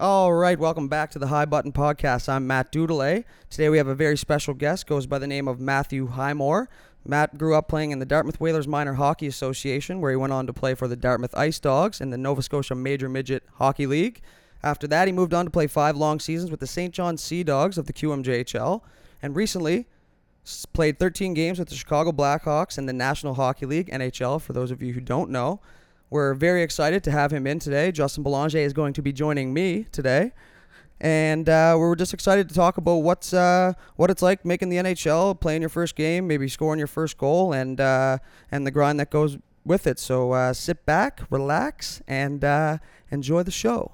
All right, welcome back to the High Button Podcast. I'm Matt Doodley. Today we have a very special guest, goes by the name of Matthew Highmore. Matt grew up playing in the Dartmouth Whalers Minor Hockey Association, where he went on to play for the Dartmouth Ice Dogs in the Nova Scotia Major Midget Hockey League. After that, he moved on to play five long seasons with the St. John Sea Dogs of the QMJHL, and recently played 13 games with the Chicago Blackhawks in the National Hockey League (NHL). For those of you who don't know, we're very excited to have him in today. Justin Belanger is going to be joining me today, and uh, we're just excited to talk about what's uh, what it's like making the NHL, playing your first game, maybe scoring your first goal, and uh, and the grind that goes with it. So uh, sit back, relax, and uh, enjoy the show.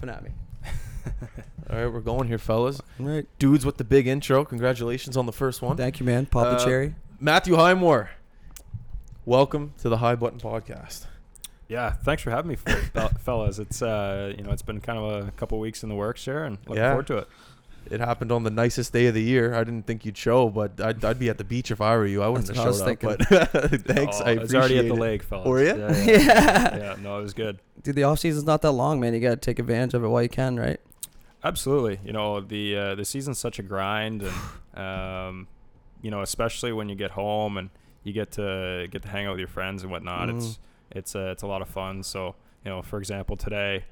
Me. All right, we're going here, fellas. All right. Dudes with the big intro. Congratulations on the first one. Thank you, man. Pop the Uh, cherry. Matthew Highmore. Welcome to the High Button Podcast. Yeah, thanks for having me, fellas. It's uh, you know, it's been kind of a couple weeks in the works here, and looking Yeah. forward to it. It happened on the nicest day of the year. I didn't think you'd show, but I'd, I'd be at the beach if I were you. I wouldn't That's have what I was showed up. But thanks, Oh, I I was already at the appreciate it. lake, fellas. Were ya? Yeah, yeah. yeah. yeah, no, it was good. Dude, the off season's not that long, man. You gotta take advantage of it while you can, right? Absolutely. You know, the uh, the season's such a grind, and um, you know, especially when you get home and you get to get to hang out with your friends and whatnot. It's it's uh, it's a lot of fun. So you know, for example, today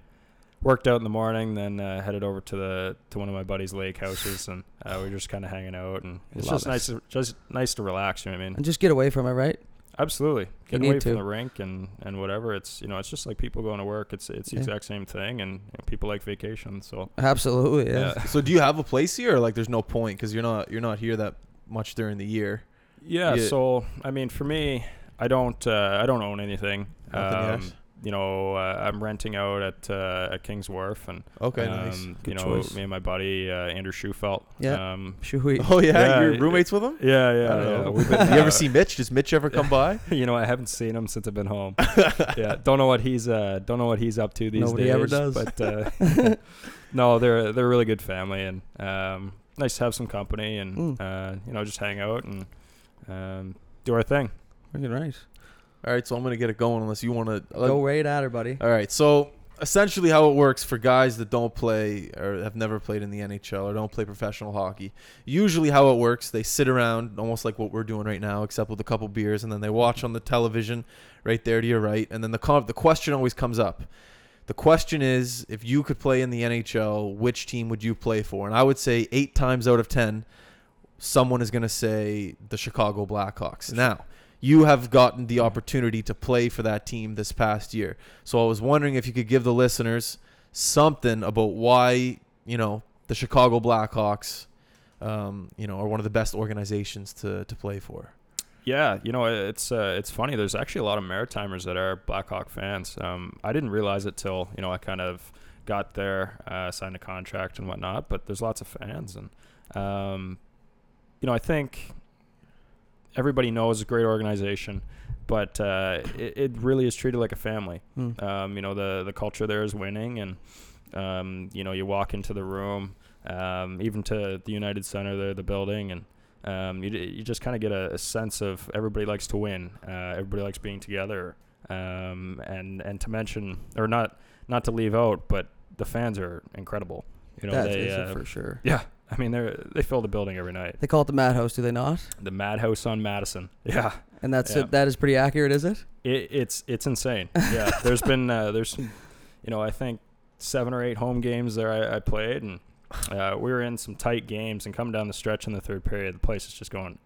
worked out in the morning, then uh, headed over to the to one of my buddies' lake houses, and uh, we were just kind of hanging out, and it's Love just it. nice to just nice to relax. You know what I mean? And just get away from it, right? Absolutely. Get away to. from the rink and, and whatever. It's you know, it's just like people going to work. It's it's the Yeah. exact same thing, and you know, people like vacation. So Absolutely, yeah. yeah, So do you have a place here, or like there's no point because you're not you're not here that much during the year? yeah. Yeah. So I mean, for me, I don't uh, I don't own anything. Nothing yet. Um, you know, uh, I'm renting out at uh, at Kings Wharf, and Okay, um, nice. you Good know, choice. me and my buddy uh, Andrew Schufelt. Yeah. Um, Shui. Oh yeah, Yeah, you're it- roommates with him. yeah, I yeah, don't yeah. know. We've been, you ever uh, see Mitch? Does Mitch ever come by? you know, I haven't seen him since I've been home. yeah, don't know what he's uh, don't know what he's up to these Nobody days. ever does. But uh, no, they're they're a really good family and um, nice to have some company and Mm. uh, you know just hang out and um, do our thing. Freaking right. All right, so I'm gonna get it going unless you want to. Go uh, right at her, buddy. All right, so essentially how it works for guys that don't play or have never played in the NHL or don't play professional hockey. Usually how it works, they sit around almost like what we're doing right now except with a couple beers and then they watch on the television right there to your right and then the con- the question always comes up. The question is if you could play in the NHL, which team would you play for? And I would say 8 times out of 10 someone is going to say the Chicago Blackhawks. Now, you have gotten the opportunity to play for that team this past year. So I was wondering if you could give the listeners something about why, you know, the Chicago Blackhawks, um, you know, are one of the best organizations to, to play for. Yeah, you know it's uh, it's funny. There's actually a lot of Maritimers that are Blackhawk fans. Um, I didn't realize it till you know I kind of got there, uh, signed a contract and whatnot. But there's lots of fans, and um, you know I think everybody knows it's a great organization, but uh, it, it really is treated like a family. Mm. Um, you know the the culture there is winning, and um, you know you walk into the room, um, even to the United Center there, the building, and um, you, you just kind of get a, a sense of everybody likes to win, uh, everybody likes being together, um, and and to mention or not not to leave out, but the fans are incredible. You know That they uh, for sure. yeah. I mean, they they fill the building every night. They call it the Madhouse, do they not? The Madhouse on Madison. Yeah, And that's Yeah. it. That is pretty accurate, is it? it, it's it's insane. Yeah, there's been uh, there's you know, I think seven or eight home games there I, I played, and uh, we were in some tight games, and coming down the stretch in the third period, the place is just going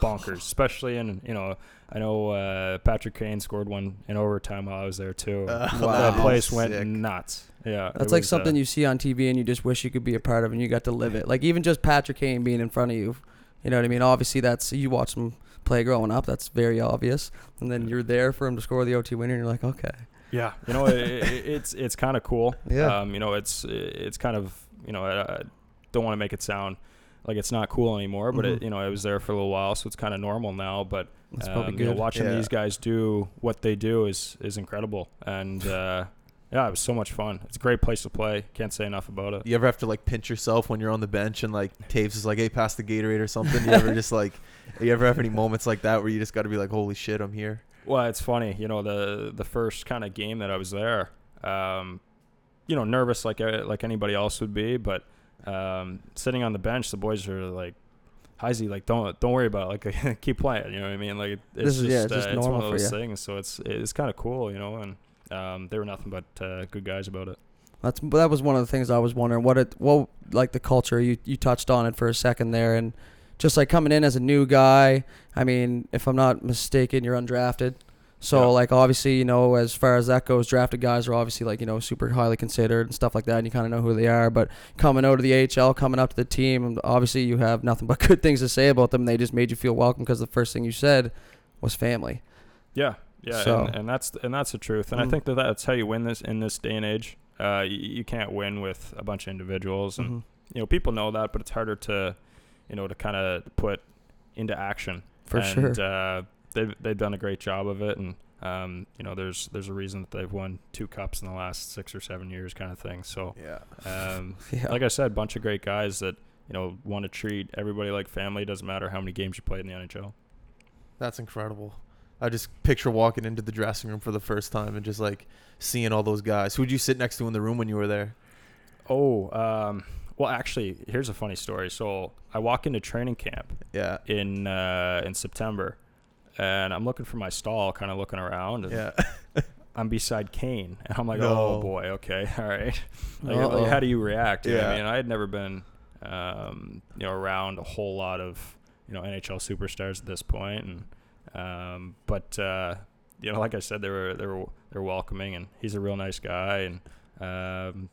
bonkers. especially in you know, I know uh, Patrick Kane scored one in overtime while I was there too. Uh, Wow. that place went sick. nuts. Yeah, That's like was, something uh, you see on TV and you just wish you could be a part of and you got to live it. Like even just Patrick Kane being in front of you. You know what I mean? Obviously that's you watch him play growing up, that's very obvious. And then you're there for him to score the OT winner and you're like, "Okay." Yeah, you know, it, it, it's it's kind of cool. Yeah. Um, you know, it's it's kind of you know, I, I don't want to make it sound like it's not cool anymore, but it, Mhm. you know, it was there for a little while, so it's kind of normal now. But That's um, probably you know, watching Yeah. these guys do what they do is is incredible, and uh, Yeah, it was so much fun. It's a great place to play. Can't say enough about it. You ever have to like pinch yourself when you're on the bench and like Toews is like, "Hey, pass the Gatorade" or something? You ever just like, you ever have any moments like that where you just got to be like, "Holy shit, I'm here." Well, it's funny, you know, the the first kind of game that I was there, um, you know, nervous like uh, like anybody else would be, but um, sitting on the bench, the boys are like, Heisey, like don't don't worry about it, like keep playing. You know what I mean? Like it's This is- just, yeah, it's uh, just it's one of those things. So it's it's kind of cool, you know, and um, they were nothing but uh, good guys about it. That's that was one of the things I was wondering. What it what like the culture you you touched on it for a second there, and just like coming in as a new guy. I mean, if I'm not mistaken, you're undrafted. So Yeah. like obviously you know as far as that goes, drafted guys are obviously like you know super highly considered and stuff like that, and you kind of know who they are. But coming out of the AHL, coming up to the team, obviously you have nothing but good things to say about them. They just made you feel welcome because the first thing you said was family. Yeah, yeah, So- and, and that's and that's the truth. And I Mm. think that that's how you win this in this day and age. Uh, you, you can't win with a bunch of individuals, and Mhm. you know people know that, but it's harder to, you know, to kind of put into action. For and, sure. Uh, they've they've done a great job of it, and um, you know, there's there's a reason that they've won two cups in the last six or seven years, kind of thing. So, Yeah. um, Yeah. like I said, bunch of great guys that you know want to treat everybody like family. Doesn't matter how many games you played in the NHL. That's incredible. I just picture walking into the dressing room for the first time and just like seeing all those guys. Who'd you sit next to in the room when you were there? Oh, um, well, actually, here's a funny story. So I walk into training camp Yeah. in uh, in September, and I'm looking for my stall, kind of looking around, and Yeah. I'm beside Kane, and I'm like, No. oh boy, okay, all right. Like, like, how do you react? You know I mean, I had never been, um, you know, around a whole lot of you know NHL superstars at this point, and um, but uh, you know, like I said, they were they were they were welcoming, and he's a real nice guy, and um,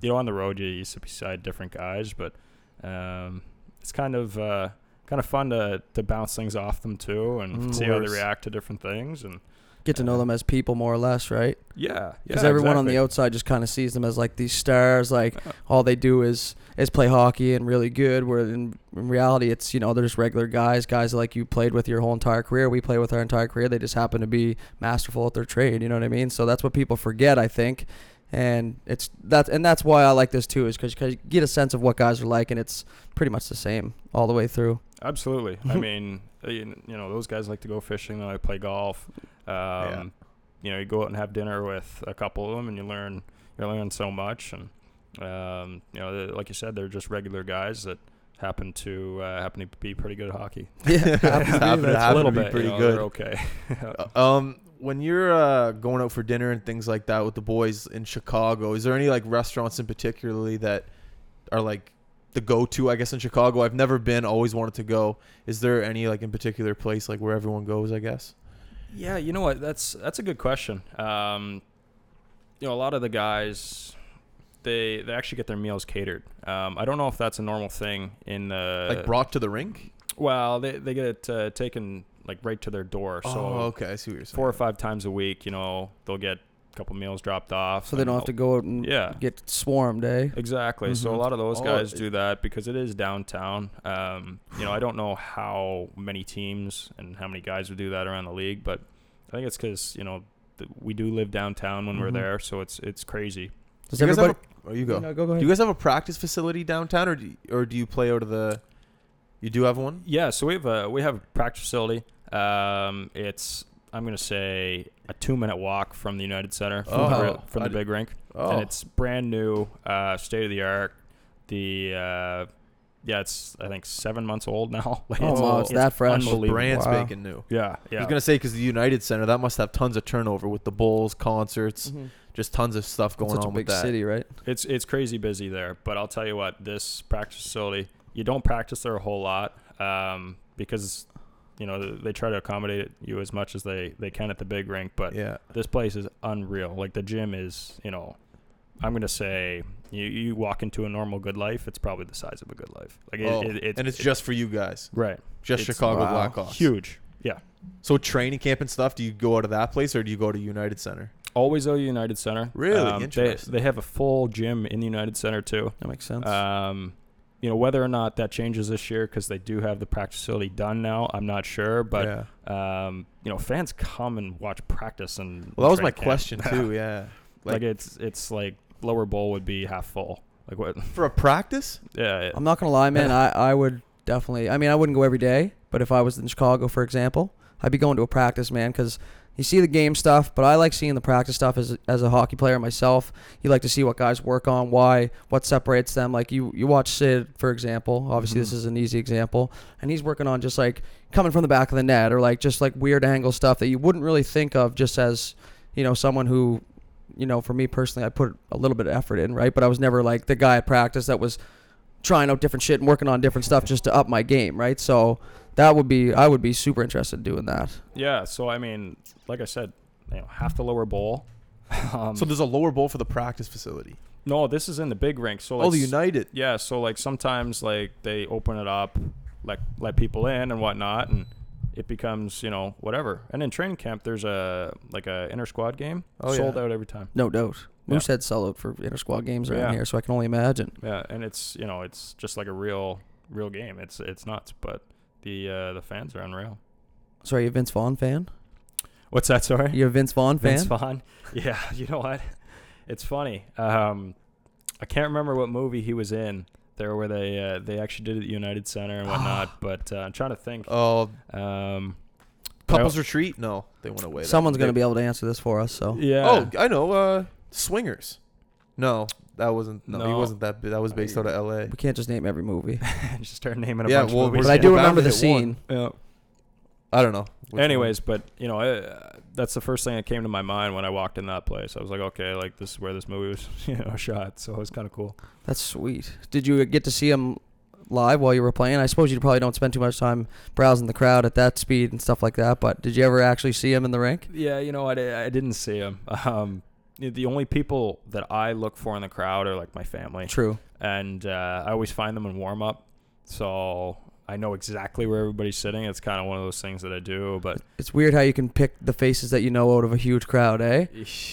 you know, on the road you used to beside different guys, but um, it's kind of uh, kind of fun to to bounce things off them too, and Mm. see how they react to different things, and Get to know them as people more or less, right? yeah, because yeah, everyone on the outside just kind of sees them as like these stars like Yeah. all they do is is play hockey and really good where in, in reality it's you know they're just regular guys guys like you played with your whole entire career we play with our entire career they just happen to be masterful at their trade you know what i mean so that's what people forget i think and it's that and that's why i like this too is because you get a sense of what guys are like and it's pretty much the same all the way through Absolutely. I mean, you you know, those guys like to go fishing. They like to play golf. Um, You know, you go out and have dinner with a couple of them, and you learn you learn so much. And um, you know, like you said, they're just regular guys that happen to uh, happen to be pretty good at hockey. yeah Happen to- happen a to be bit, pretty you know, good. okay. Uh, um, when you're uh, going out for dinner and things like that with the boys in Chicago, is there any like restaurants in particularly that are like the go-to? I guess in Chicago, I've never been, always wanted to go. Is there any like in particular place like where everyone goes? I guess. Yeah, you know what? That's that's a good question. Um, you know, a lot of the guys, they they actually get their meals catered. Um, I don't know if that's a normal thing in the like brought to the rink. Well, they they get it uh, taken like right to their door. So oh, okay. I see what you're saying. four or five times a week, you know, they'll get couple meals dropped off. so they don't have to go out and Yeah. get swarmed eh Exactly. So a lot of those guys it- do that because it is downtown. Um, you know, I don't know how many teams and how many guys would do that around the league, but I think it's because you know th- we do live downtown when we're Mhm. there, so it's it's crazy. does Do you guys have everybody a- oh, you go. No, go, go ahead. Do you guys have a practice facility downtown, or do you, or do you play out of the? You do have one. Yeah, so we have a we have a practice facility. Um, it's I'm gonna say a two minute walk from the United Center from, Oh, the, from the big rink, Oh, and it's brand new, uh, state of the art. The uh, yeah, it's I think seven months old now. Like, Oh, it's, wow, it's that fresh. so unbelievable. brand Wow. spanking new. Yeah, yeah. I was gonna say because the United Center that must have tons of turnover with the Bulls concerts, Mhm. just tons of stuff going such on a big with that. city right It's it's crazy busy there, but I'll tell you what, this practice facility, you don't practice there a whole lot um, because you know they try to accommodate you as much as they they can at the big rink, but Yeah, this place is unreal. Like the gym is, you know, I'm gonna say you you walk into a normal good life, it's probably the size of a good life. Like it, oh, it, and it's it- just for you guys, right, just It's- Chicago wow. Blackhawks. huge. Yeah, So training camp and stuff. Do you go out of that place or do you go to United Center? always OU United Center. Really? um, they Interesting. they have a full gym in the United Center too. that makes sense Um, you know whether or not that changes this year because they do have the practice facility done now. I'm not sure, but yeah. um, you know fans come and watch practice and Well, that was my camp. question too. Yeah. Like, Like- it's it's like lower bowl would be half full. Like what? For a practice? Yeah. it- I'm not gonna lie, man. I, I would definitely. I mean, I wouldn't go every day, but if I was in Chicago, for example, I'd be going to a practice, man, because you see the game stuff, but I like seeing the practice stuff as as a hockey player myself. You like to see what guys work on, why, what separates them. Like you you watch Sid, for example. Obviously, this Mhm. is an easy example, and he's working on just like coming from the back of the net or like just like weird angle stuff that you wouldn't really think of just as you know someone who you know for me personally i put a little bit of effort in right but i was never like the guy at practice that was trying out different shit and working on different stuff just to up my game right so that would be i would be super interested in doing that yeah. So I mean, like I said, you know, half the lower bowl. Um, so there's a lower bowl for the practice facility. no, this is in the big rink. So oh, the United. Yeah, so like sometimes like they open it up, like let people in and whatnot, and it becomes you know whatever. And in training camp, there's a like a inter squad game Oh, sold yeah. out every time. no doubt Yeah. moosehead sell out for inter squad games around Yeah. here so i can only imagine Yeah, and it's you know it's just like a real real game. It's it's nuts, but the uh, the fans are unreal. sorry you a vince vaughn fan What's that? Sorry, you a vince vaughn fan Vince Vaughn. Yeah, you know what? It's funny. Um, I can't remember what movie he was in. There where they uh, they actually did it at United Center and whatnot. but uh, I'm trying to think. Oh, Um, couples retreat? No, they went away. someone's going to be able to answer this for us so yeah. Oh, I know. Uh, swingers. No, that wasn't. No, he No. wasn't that. big. That was based out of L.A. we can't just name every movie just start naming a Yeah, bunch well, of movies. but i do remember the scene Yeah. I don't know. which one. Anyways, but you know, uh, that's the first thing that came to my mind when I walked in that place. I was like, okay, like this is where this movie was, you know, shot. So it was kind of cool. That's sweet. Did you get to see him live while you were playing? I suppose you probably don't spend too much time browsing the crowd at that speed and stuff like that. But did you ever actually see him in the rink? Yeah, you know, I, di- I didn't see him. Um, the only people that I look for in the crowd are like my family, True. and uh, I always find them in warm up. So I know exactly where everybody's sitting. It's kind of one of those things that I do. But It's weird how you can pick the faces that you know out of a huge crowd, eh?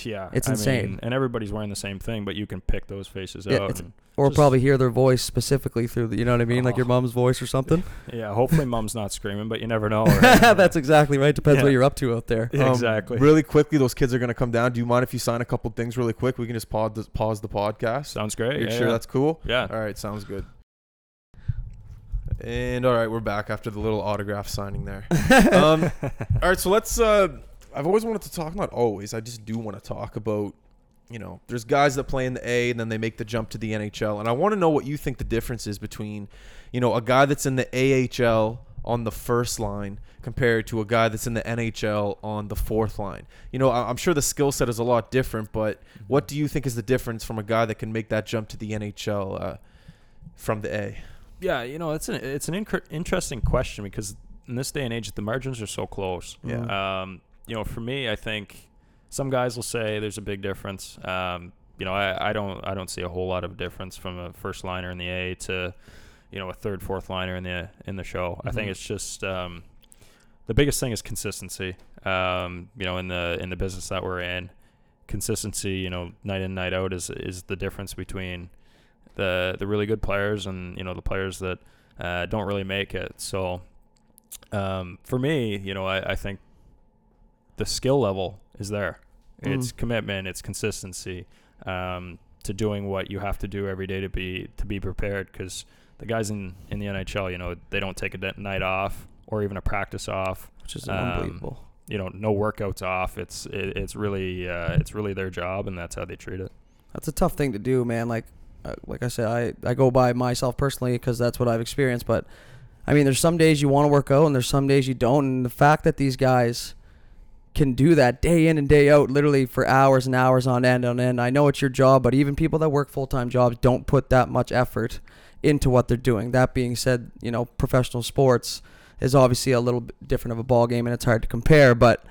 yeah, It's I insane. mean, and everybody's wearing the same thing, but you can pick those faces Yeah, out. it's- and- Or Just- probably hear their voice specifically through the, you know what I mean, like your Oh. mom's voice or something. yeah, hopefully mom's not screaming, but you never know. right? That's exactly right. Depends Yeah. what you're up to out there. Yeah, Um, exactly. Really quickly, those kids are gonna come down. Do you mind if you sign a couple things really quick? We can just pause the, pause the podcast. Sounds great. You're yeah, sure yeah. that's cool? yeah. All right, sounds good. And all right, we're back after the little autograph signing there. um, all right, so let's. Uh, I've always wanted to talk, not always. I just do want to talk about. You know, there's guys that play in the A and then they make the jump to the NHL, and I want to know what you think the difference is between, you know, a guy that's in the AHL on the first line compared to a guy that's in the NHL on the fourth line. You know, I- I'm sure the skill set is a lot different, but what do you think is the difference from a guy that can make that jump to the NHL uh, from the A? Yeah, you know, it's an it's an incre- interesting question because in this day and age, the margins are so close. Yeah. Um, you know, for me, I think some guys will say there's a big difference. Um, you know, I, I don't I don't see a whole lot of difference from a first liner in the A to, you know, a third fourth liner in the in the show. I think Mhm. it's just um, the biggest thing is consistency. Um, you know, in the in the business that we're in, consistency. You know, night in night out is is the difference between the the really good players and you know the players that uh, don't really make it. So um, for me, you know, I, I think the skill level is there. It's Mm. commitment, it's consistency um, to doing what you have to do every day to be to be prepared. Because the guys in in the NHL, you know, they don't take a night off or even a practice off. Which is Um, unbelievable. You know, no workouts off. It's it, it's really uh, it's really their job, and that's how they treat it. That's a tough thing to do, man. Like, Uh, like I said, I, I go by myself personally because that's what I've experienced. But I mean, there's some days you want to work out, and there's some days you don't. And the fact that these guys can do that day in and day out, literally for hours and hours on end on end. I know it's your job, but even people that work full time jobs don't put that much effort into what they're doing. That being said, you know, professional sports is obviously a little bit different of a ball game, and it's hard to compare. But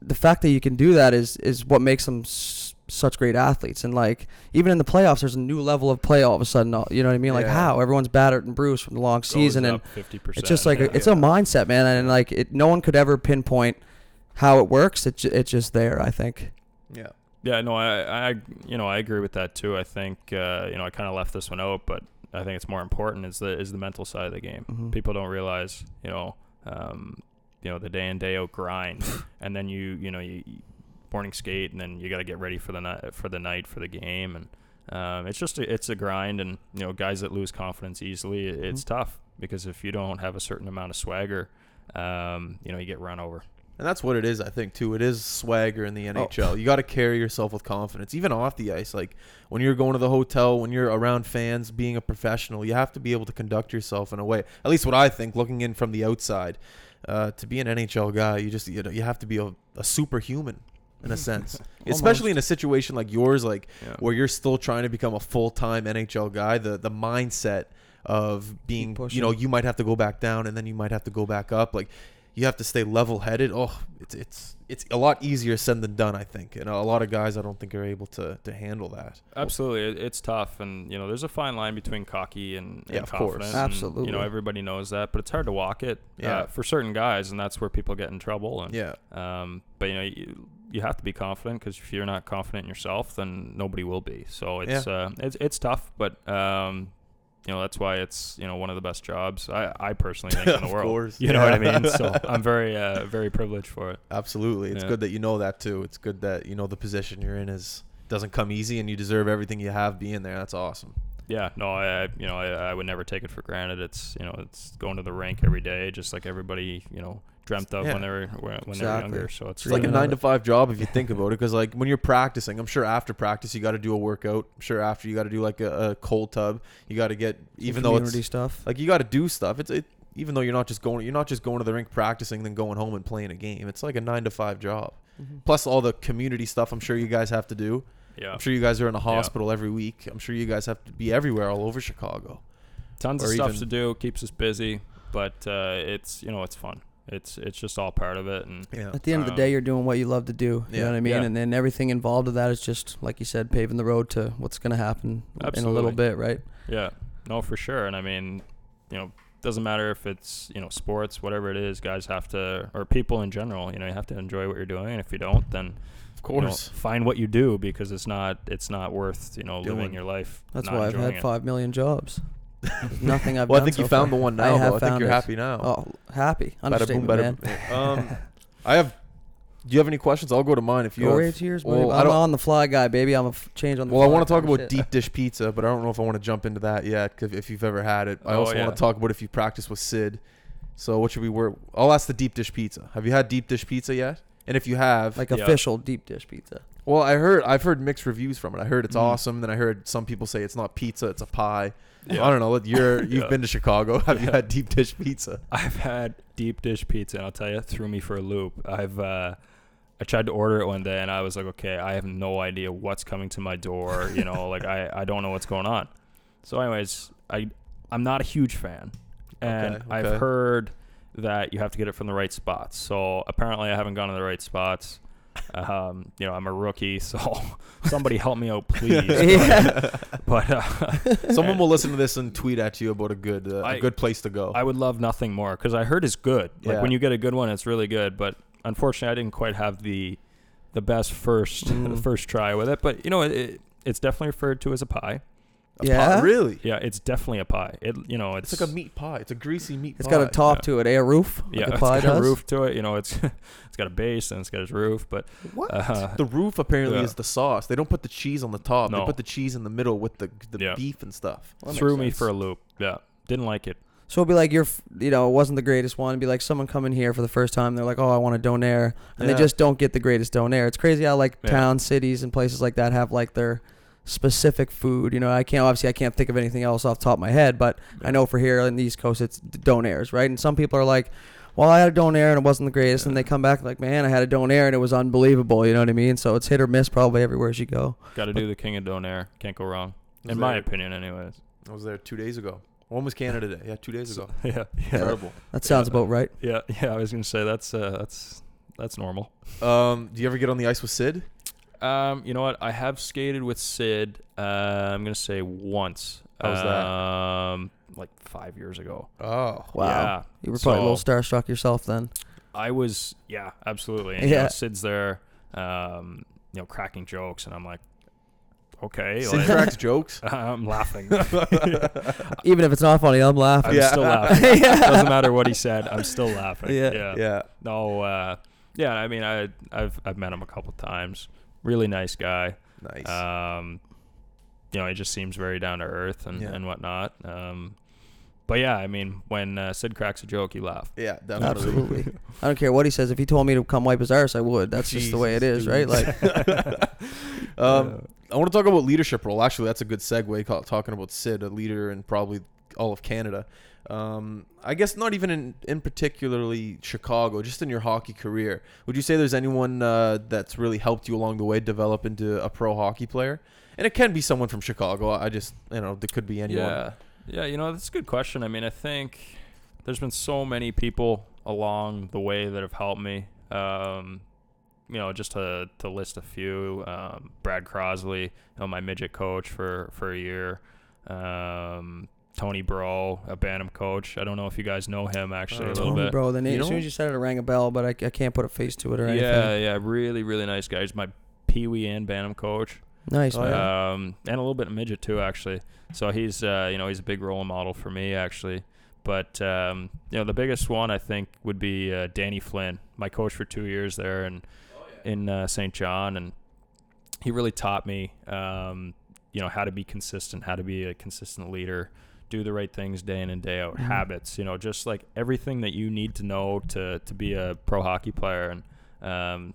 the fact that you can do that is is what makes them s- such great athletes. And like even in the playoffs, there's a new level of play all of a sudden. uh, You know what I mean? Like Yeah. how everyone's battered and bruised from the long season, and fifty percent. it's just like a, it's a mindset, man. And like it, no one could ever pinpoint how it works. It, ju- it's just there. I think. Yeah. Yeah, no, I, I, you know, I agree with that too. I think, uh, you know, I kind of left this one out, but I think it's more important is the is the mental side of the game. Mhm. People don't realize, you know, um, you know, the day in day out grind, and then you, you know, you morning skate, and then you got to get ready for the night for the night for the game, and um, it's just a, it's a grind. And you know, guys that lose confidence easily, it- it's tough because if you don't have a certain amount of swagger, um, you know, you get run over. And that's what it is, I think, too. It is swagger in the NHL. You got to carry yourself with confidence, even off the ice. Like when you're going to the hotel, when you're around fans, being a professional, you have to be able to conduct yourself in a way. At least what I think, looking in from the outside, uh, to be an NHL guy, you just you know you have to be a, a superhuman in a sense, especially in a situation like yours, like Yeah. where you're still trying to become a full time NHL guy. The the mindset of being, you know, you might have to go back down and then you might have to go back up. Like you have to stay level headed. Oh, it's it's it's a lot easier said than done, I think. And a lot of guys I don't think are able to to handle that. Absolutely, it's tough, and you know, there's a fine line between cocky and, and Yeah, of course. confident. and, you know, everybody knows that, but it's hard to walk it Yeah. uh, for certain guys, and that's where people get in trouble. And Yeah. Um, but you know, you, you have to be confident because if you're not confident in yourself, then nobody will be. So it's uh, it's it's tough, but um, you know that's why it's you know one of the best jobs I, I personally think in the world. course. You know what I mean? So I'm very uh, very privileged for it. Absolutely. It's Yeah. good that you know that too. It's good that you know the position you're in is doesn't come easy and you deserve everything you have being there. That's awesome. Yeah, no, I I- you know I, I would never take it for granted. It's you know it's going to the rink every day, just like everybody you know dreamt of Yeah. when they were when, when they were younger. So it's It's like a nine to five job if you think about it. Because like when you're practicing, I'm sure after practice you got to do a workout. I'm sure after you got to do like a, a cold tub. You got to get even though community it's stuff. like you got to do stuff. It's it even though you're not just going you're not just going to the rink practicing then going home and playing a game. It's like a nine to five job. Mhm. Plus all the community stuff. I'm sure you guys have to do. yeah, I'm sure you guys are in a Yeah. hospital every week. I'm sure you guys have to be everywhere all over Chicago. tons of stuff even- to do, keeps us busy, but uh, it's you know it's fun. It's it's just all part of it, and Yeah. At the end of the day, you're doing what you love to do. You Yeah. know what I mean? Yeah. And then everything involved with that is just, like you said, paving the road to what's going to happen in a little bit, right? Yeah, no, for sure. And I mean, you know, doesn't matter if it's you know sports, whatever it is. Guys have to, or people in general, you know, you have to enjoy what you're doing. And if you don't, then Of you know, course. find what you do because it's not it's not worth you know Doing. living your life. That's not why I've had it. five million jobs. There's nothing I've well, I think so you found far. the one I now. have though. I think found you're it. happy now. Oh, happy. Bada boom, Understatement, bada man. Um, I have. Do you have any questions? I'll go to mine if you Go have. right to yours, well, baby. I I'm don't- on the fly guy, baby. I'm a f- change on the Well, I want to talk about shit. deep dish pizza, but I don't know if I want to jump into that yet. 'cause if you've ever had it, I Oh, also yeah. want to talk about if you practice with Sid. So what should we work? I'll ask the deep dish pizza. Have you had deep dish pizza yet? And if you have, like Yeah. official deep dish pizza. well, I heard I've heard mixed reviews from it. I heard it's Mhm. awesome. Then I heard some people say it's not pizza, it's a pie. Yeah. I don't know. You're you've Yeah. been to Chicago. Have you had deep dish pizza? I've had deep dish pizza, and I'll tell you, it threw me for a loop. I've uh, I tried to order it one day, and I was like, okay, I have no idea what's coming to my door. You know, like I, I don't know what's going on. So, anyways, I I'm not a huge fan, and Okay, I've heard that you have to get it from the right spots. So apparently, I haven't gone to the right spots. Um, you know, I'm a rookie, so somebody help me out, please. yeah. But uh, Someone will listen to this and tweet at you about a good uh, a I- good place to go. I would love nothing more because I heard it's good. Like Yeah. when you get a good one, it's really good. But unfortunately, I didn't quite have the the best first Mm. first try with it. But you know, it, it, it's definitely referred to as a pie. A Yeah? pie- really? Yeah, it's definitely a pie. It you know, it's, It's like a meat pie. It's a greasy meat It's pie. got a top Yeah. to it, eh? A roof, like yeah, a it's pie got does. a roof to it. You know, it's it's got a base and it's got its roof. But What? uh, the roof apparently Yeah. is the sauce. They don't put the cheese on the top. They No. put the cheese in the middle with the the Yeah. beef and stuff. Well, that threw me sense. for a loop. Yeah, didn't like it. So it'd be like you're, f- you know, it wasn't the greatest one. It'd be like someone coming here for the first time. They're like, oh, I want a donair, and Yeah. they just don't get the greatest donair. It's crazy how like Yeah. towns, cities, and places like that have like their specific food. You know, I can't obviously I can't think of anything else off the top of my head, but I know for here in the East Coast it's donairs, right? And some people are like, well, I had a donair and it wasn't the greatest, and they come back like, man, I had a donair and it was unbelievable. You know what I mean? So it's hit or miss probably everywhere as you go. Got to do the king of donair. Can't go wrong. Was In my opinion, anyways. I was there two days ago. When was Canada Day? Yeah, two days ago. yeah, yeah, Terrible. That sounds Yeah. about right. yeah, yeah. I was gonna say that's uh, that's that's normal. Um, do you ever get on the ice with Sid? Um, you know what? I have skated with Sid. Uh, I'm gonna say once. How was that? Um, like five years ago. Oh, Wow. Yeah. You were probably a little So- starstruck yourself then. I was. Yeah, absolutely. And, you Yeah. know, Sid's there. Um, you know, cracking jokes, and I'm like, okay. Sid like, cracks jokes. I'm laughing. Even if it's not funny, I'm laughing. I'm Yeah. still laughing. Doesn't matter what he said. I'm still laughing. Yeah. Yeah. Yeah. No. Uh, Yeah, I mean, I I've I've met him a couple times. Really nice guy. Nice. Um, you know, he just seems very down to earth and Yeah. and whatnot. Um, but yeah, I mean, when uh, Sid cracks a joke, you laugh. yeah, definitely. Absolutely. I don't care what he says. If he told me to come wipe his arse, I would. That's just the way it is, Jesus, right? Like, um, I want to talk about leadership role. Actually, that's a good segue. Talking about Sid, a leader in probably all of Canada. Um, I guess not even in, in particularly Chicago, just in your hockey career. Would you say there's anyone uh, that's really helped you along the way develop into a pro hockey player? And it can be someone from Chicago. I just, you know, there could be anyone. Yeah, yeah. You know, that's a good question. I mean, I think there's been so many people along the way that have helped me. Um, you know, just to to list a few, um, Brad Crosley, you know, my midget coach for for a year. Um, Tony Bro, a Bantam coach. I don't know if you guys know him actually a Uh, little Tony, bit. bro, the name, as soon as you said it, it rang a bell, but I, I can't put a face to it or anything. Yeah, yeah, really, really nice guy. He's my Pee Wee and Bantam coach. Nice, Oh, man. yeah. um, and a little bit of midget too, actually. So he's, uh, you know, he's a big role model for me, actually. But um, you know, the biggest one I think would be uh, Danny Flynn, my coach for two years there and in uh, St. John, and he really taught me, um, you know, how to be consistent, how to be a consistent leader, do the right things day in and day out, Mhm. habits, you know, just like everything that you need to know to to be a pro hockey player, and um,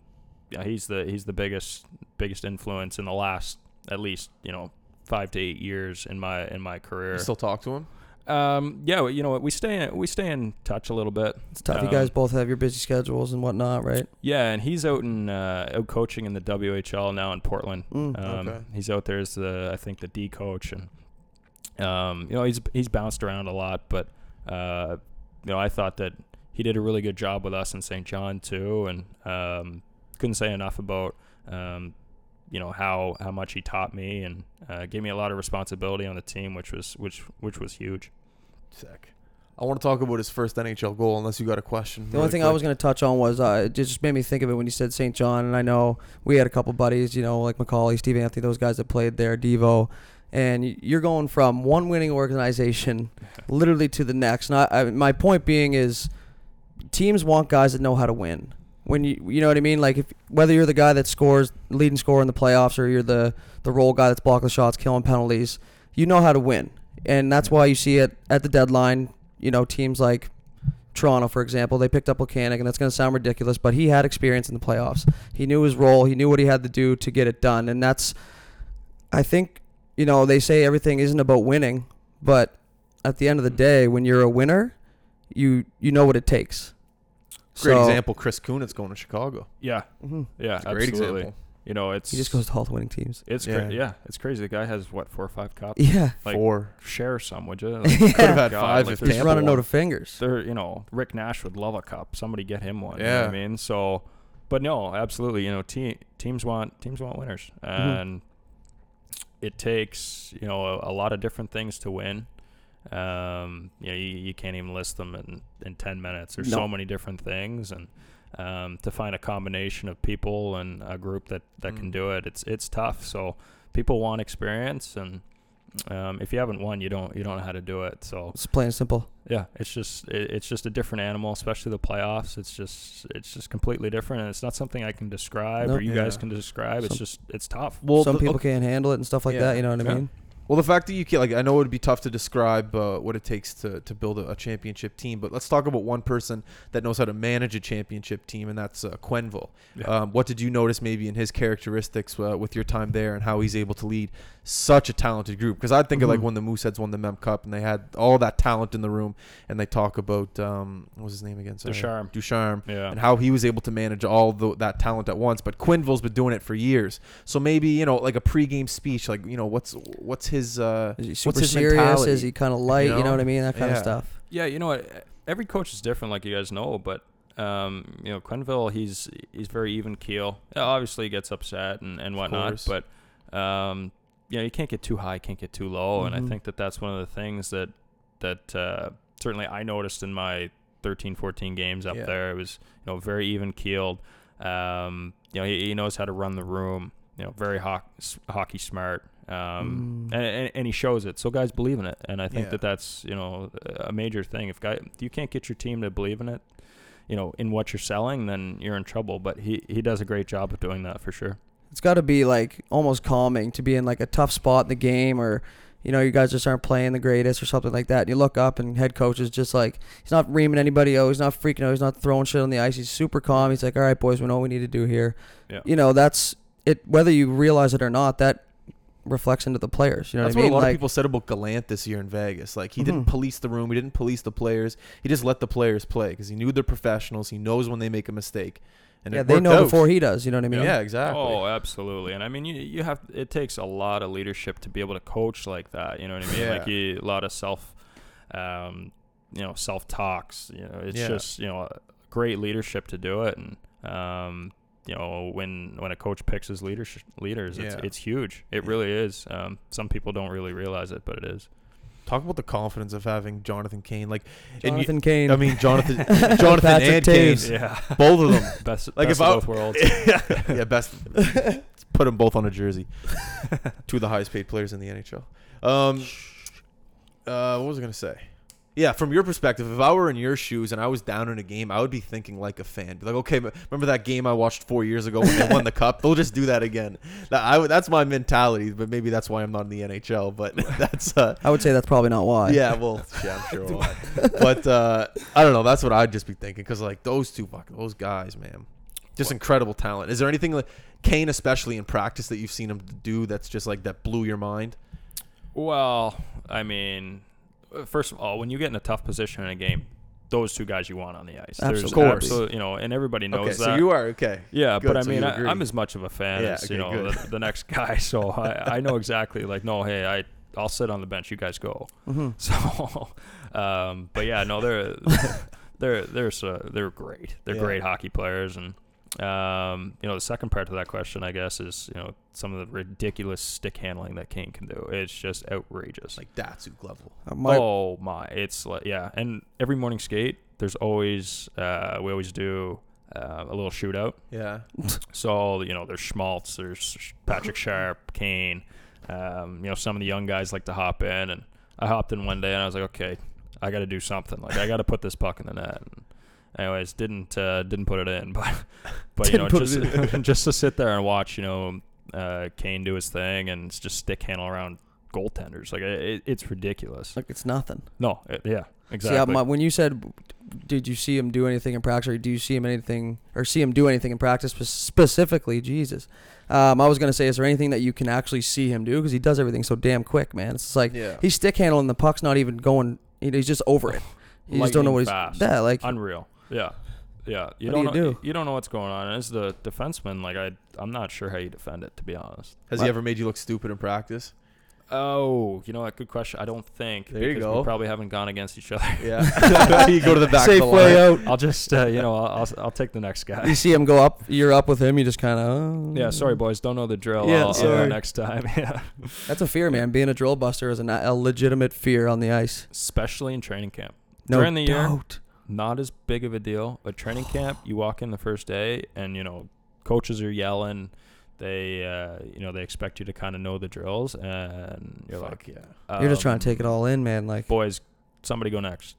yeah, he's the he's the biggest biggest influence in the last at least you know five to eight years in my in my career. You still talk to him? Um, yeah, you know what, we stay in we stay in touch a little bit. it's tough. you um, guys both have your busy schedules and whatnot, right? Yeah, and he's out in uh, out coaching in the WHL now in Portland. Mm. Um, Okay. He's out there as the I think the D coach, and um, you know he's he's bounced around a lot, but uh, you know I thought that he did a really good job with us in St. John too, and um, couldn't say enough about um, you know how how much he taught me and uh, gave me a lot of responsibility on the team, which was which which was huge. Sick. I want to talk about his first NHL goal, unless you got a question. The only really thing I was going to touch on was uh, it just made me think of it when you said St. John, and I know we had a couple buddies, you know, like Macaulay, Steve Anthony, those guys that played there, Devo, and you're going from one winning organization literally to the next. And I, my point being is, teams want guys that know how to win. When you you know what I mean, like if whether you're the guy that scores leading scorer in the playoffs or you're the the role guy that's blocking shots, killing penalties, you know how to win, and that's why you see it at the deadline. You know, teams like Toronto, for example, they picked up Volcanic, and that's going to sound ridiculous, but he had experience in the playoffs. He knew his role. He knew what he had to do to get it done, and that's, I think, you know, they say everything isn't about winning, but at the end of the day, when you're a winner, you you know what it takes. Great So- example. Chris Kunitz going to Chicago. Yeah, Mhm. yeah, It's a great absolutely. example. You know, it's He just goes to all the winning teams. It's Yeah. cra- yeah, it's crazy. The guy has what four or five cups. Yeah, Like, Four. Share some, would you? Yeah. Could have had God, five like, if there's he's Tampa running won. out of fingers. there, you know, Rick Nash would love a cup. Somebody get him one. You know what Yeah. I mean, so, but no, absolutely. You know, te- teams want teams want winners, Mm-hmm. It takes you know a, a lot of different things to win. Um, you know, you, you can't even list them in in ten minutes. There's No. so many different things, and um, to find a combination of people and a group that that can Mm. do it, it's it's tough. So people want experience, and um, if you haven't won, you don't you don't know how to do it. So It's plain and simple. yeah, it's just it, it's just a different animal, especially the playoffs. It's just it's just completely different, and it's not something I can describe No. or you guys can describe. It's just it's tough. Well, Some the- people okay. can't handle it and stuff like Yeah. that. You know what I mean? Well, the fact that you can, like, I know it would be tough to describe uh, what it takes to, to build a, a championship team, but let's talk about one person that knows how to manage a championship team, and that's uh, Quenneville. Yeah. Um, what did you notice maybe in his characteristics uh, with your time there and how he's able to lead such a talented group? Because I think of like Mhm. when the Mooseheads won the Mem Cup and they had all that talent in the room, and they talk about, um, what was his name again? Sorry. Ducharme. Ducharme. Yeah. And how he was able to manage all the, that talent at once, but Quenneville's been doing it for years. So maybe you know, like a pregame speech, like you know, what's what's his uh, Is he What's his serious? mentality? Is he kind of light? You know? know? what I mean? That kind Yeah. of stuff. Yeah, you know what? Every coach is different, like you guys know. But um, you know, Quenneville, he's he's very even keel. Yeah, obviously, he gets upset and and whatnot. But um, you know, you can't get too high, can't get too low. And I Mhm. think that that's one of the things that that uh, certainly I noticed in my 13, 14 games up Yeah. there. It was you know very even keeled. Um, you know, he, he knows how to run the room. You know, very ho- hockey smart. Um, Mm. and, and, and he shows it. So guys believe in it, and I think Yeah. that that's you know a major thing. If guy you can't get your team to believe in it, you know, in what you're selling, then you're in trouble. But he he does a great job of doing that for sure. It's got to be like almost calming to be in like a tough spot in the game or you know you guys just aren't playing the greatest or something like that. And you look up and head coach is just like he's not reaming anybody out. He's not freaking out. He's not throwing shit on the ice. He's super calm. He's like, all right, boys, we know what we need to do here. Yeah. You know that's it. Whether you realize it or not, that reflects into the players. You know That's what I what mean? a lot like, of people said about Gallant this year in Vegas. Like he Mhm. didn't police the room, he didn't police the players. He just let the players play because he knew they're professionals. He knows when they make a mistake, and yeah, they know out. before he does. You know what I mean? Yeah, exactly. Oh, absolutely. And I mean, you you have it takes a lot of leadership to be able to coach like that. You know what I mean? Like Yeah. you, a lot of self, um, you know, self talks. You know, it's Yeah. just you know, great leadership to do it. And um, you know, when when a coach picks his leadership leaders, it's Yeah. it's huge. It really is. Um, some people don't really realize it, but it is. Talk about the confidence of having Jonathan Kane. Like, and you- Jonathan Kane. I mean, Jonathan, Jonathan Patrick and Kane, Yeah, both of them. best Like, best if I- of both worlds. yeah, best. Put them both on a jersey. Two of the highest paid players in the NHL. Um, uh, what was I gonna say? Yeah, from your perspective, if I were in your shoes and I was down in a game, I would be thinking like a fan. Be like, okay, remember that game I watched four years ago when they won the cup? They'll just do that again. That, I, that's my mentality, but maybe that's why I'm not in the NHL. But that's uh, I would say that's probably not why. yeah, well, yeah, I'm sure. why. but uh, I don't know. That's what I'd just be thinking because like those two fucking those guys, man, just incredible talent. Is there anything like Kane, especially in practice, that you've seen him do that's just like that blew your mind? Well, I mean, first of all, when you get in a tough position in a game, those two guys you want on the ice. There's Absolutely. Of course. absolute- you know, and everybody knows okay, that. so you are okay. yeah, good, but I so mean, I, I'm as much of a fan Yeah, as you know the, the next guy, so I, I know exactly. Like, no, hey, I I'll sit on the bench. You guys go. hmm So, um, but yeah, no, they're they're they're so, they're great. They're Yeah. great hockey players, and um, you know, the second part to that question, I guess, is you know some of the ridiculous stick handling that Kane can do. It's just outrageous. Like Datsyuk level. Uh, my, oh my, it's like yeah, and every morning skate, there's always uh, we always do uh, a little shootout. Yeah. So you know, there's Schmaltz, there's Patrick Sharp, Kane. Um, you know, some of the young guys like to hop in, and I hopped in one day, and I was like, okay, I got to do something. Like I got to put this puck in the net. And anyways, didn't uh, didn't put it in, but but you know, just just to sit there and watch, you know, uh, Kane do his thing and just stick handle around goaltenders, like it, it's ridiculous. like it's nothing. No, it, yeah, See, I- exactly. my, when you said, did you see him do anything in practice, or do you see him anything, or see him do anything in practice specifically? Jesus, um, I was gonna say, is there anything that you can actually see him do? Because he does everything so damn quick, man. It's like Yeah. he's stick handling the puck's not even going. You know, he's just over it. You just don't know what he's. Lightning fast. Yeah, like Unreal. Yeah. Yeah. You What do don't you know, do? You don't know what's going on. And as the defenseman, like I I'm not sure how you defend it to be honest. Has What? he ever made you look stupid in practice? Oh, you know what? Good question. I don't think. There you because go. We probably haven't gone against each other. Yeah. you go to the back safe of the way line. out. I'll just, uh, you know, I'll, I'll I'll take the next guy. You see him go up. You're up with him. You just kind of. Yeah, sorry boys, don't know the drill. Yeah, I'll, I'll go sorry. next time. Yeah, That's a fear, man. Being a drill buster is a, a legitimate fear on the ice. especially in training camp. No During the year, doubt. Not as big of a deal. But training camp, you walk in the first day, and you know, coaches are yelling. They, uh, you know, they expect you to kind of know the drills, and you're Fuck like, yeah. You're just trying to um, take it all in, man. Like boys, somebody go next.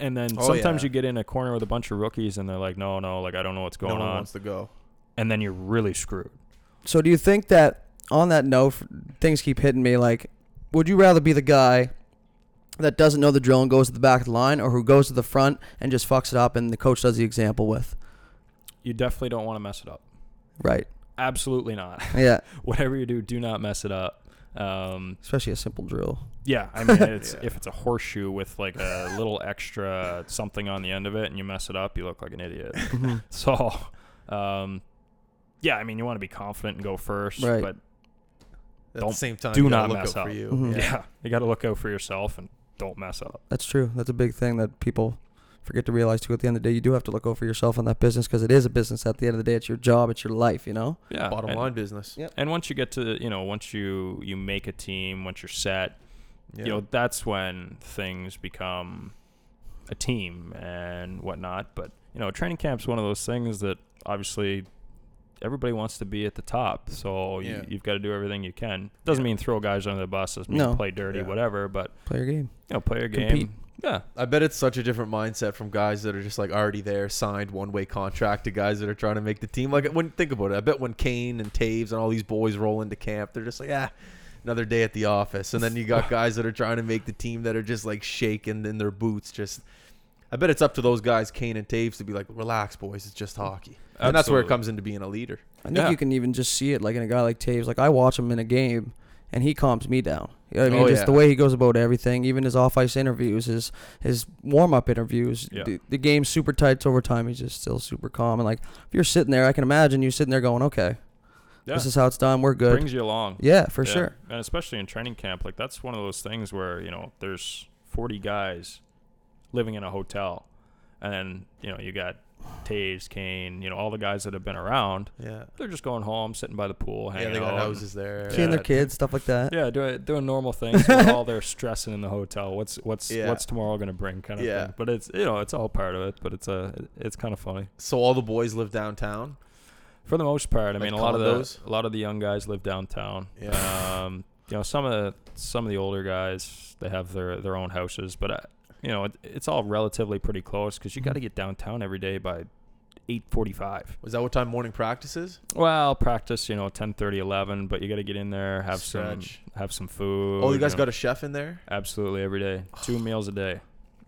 And then Oh, sometimes yeah. you get in a corner with a bunch of rookies, and they're like, no, no, like I don't know what's going No going one on, wants to go. and then you're really screwed. So do you think that on that note, things keep hitting me. Like, would you rather be the guy that doesn't know the drill and goes to the back of the line, or who goes to the front and just fucks it up and the coach does the example with? You definitely don't want to mess it up. Right. Absolutely not. Yeah. Whatever you do, do not mess it up. Um, Especially a simple drill. yeah, I mean, it's, Yeah. if it's a horseshoe with like a little extra something on the end of it, and you mess it up, you look like an idiot. Mhm. So, um, yeah, I mean, you want to be confident and go first, Right. but At Don't- the same time, do you gotta not look mess out up. for you. Mhm. yeah, Yeah. you got to look out for yourself and don't mess up. That's true. That's a big thing that people forget to realize too. At the end of the day, you do have to look over yourself in that business because it is a business. At the end of the day, it's your job. It's your life. You know. Yeah, Bottom and, line business. Yep. And once you get to, you know, once you you make a team, once you're set, Yeah. you know, that's when things become a team and whatnot. But you know, training camp's one of those things that obviously everybody wants to be at the top. So Yeah. you, you've got to do everything you can. Doesn't Yeah. mean throw guys under the bus. Doesn't mean No. play dirty, Yeah. whatever. But Play your game. you know, play your game. Compete. Yeah. I bet it's such a different mindset from guys that are just like already there, signed one way contract to guys that are trying to make the team. Like when think about it, I bet when Kane and Toews and all these boys roll into camp, they're just like, ah, another day at the office. And then you got guys that are trying to make the team that are just like shaking in their boots. Just, I bet it's up to those guys, Kane and Toews, to be like, relax, boys, it's just hockey. And that's where it Absolutely. comes into being a leader. I think Yeah. you can even just see it, like in a guy like Toews. Like I watch him in a game, and he calms me down. You know what I oh, mean? Oh, just yeah. the way he goes about everything, even his off ice interviews, his his warm up interviews. Yeah. The, the game's super tight it's overtime. He's just still super calm. And like if you're sitting there, I can imagine you sitting there going, "Okay, Yeah. this is how it's done. We're good." Brings you along. yeah, for Yeah. sure. And especially in training camp, like that's one of those things where you know there's 40 guys living in a hotel, and then you know you got Toews, Kane, you know all the guys that have been around. Yeah. They're just going home, sitting by the pool, hanging Yeah, they got out. houses there. Seeing their kids, stuff like that. Yeah, doing doing normal things while they're stressing in the hotel. What's what's Yeah. what's tomorrow gonna bring, kind of Yeah. thing. But it's you know it's all part of it. But it's a it's kind of funny So all the boys live downtown. for the most part. I Like mean, a lot of condos? the a lot of the young guys live downtown. Yeah. Um, you know, some of the some of the older guys they have their their own houses, but uh, you know it, it's all relatively pretty close because you mm-hmm. got to get downtown every day by eight forty five. Was that what time morning practice is? Well, practice you know 10, 11, but you got to get in there, have Stretch. some have some food. Oh, you guys know. got a chef in there? absolutely every day, two meals a day.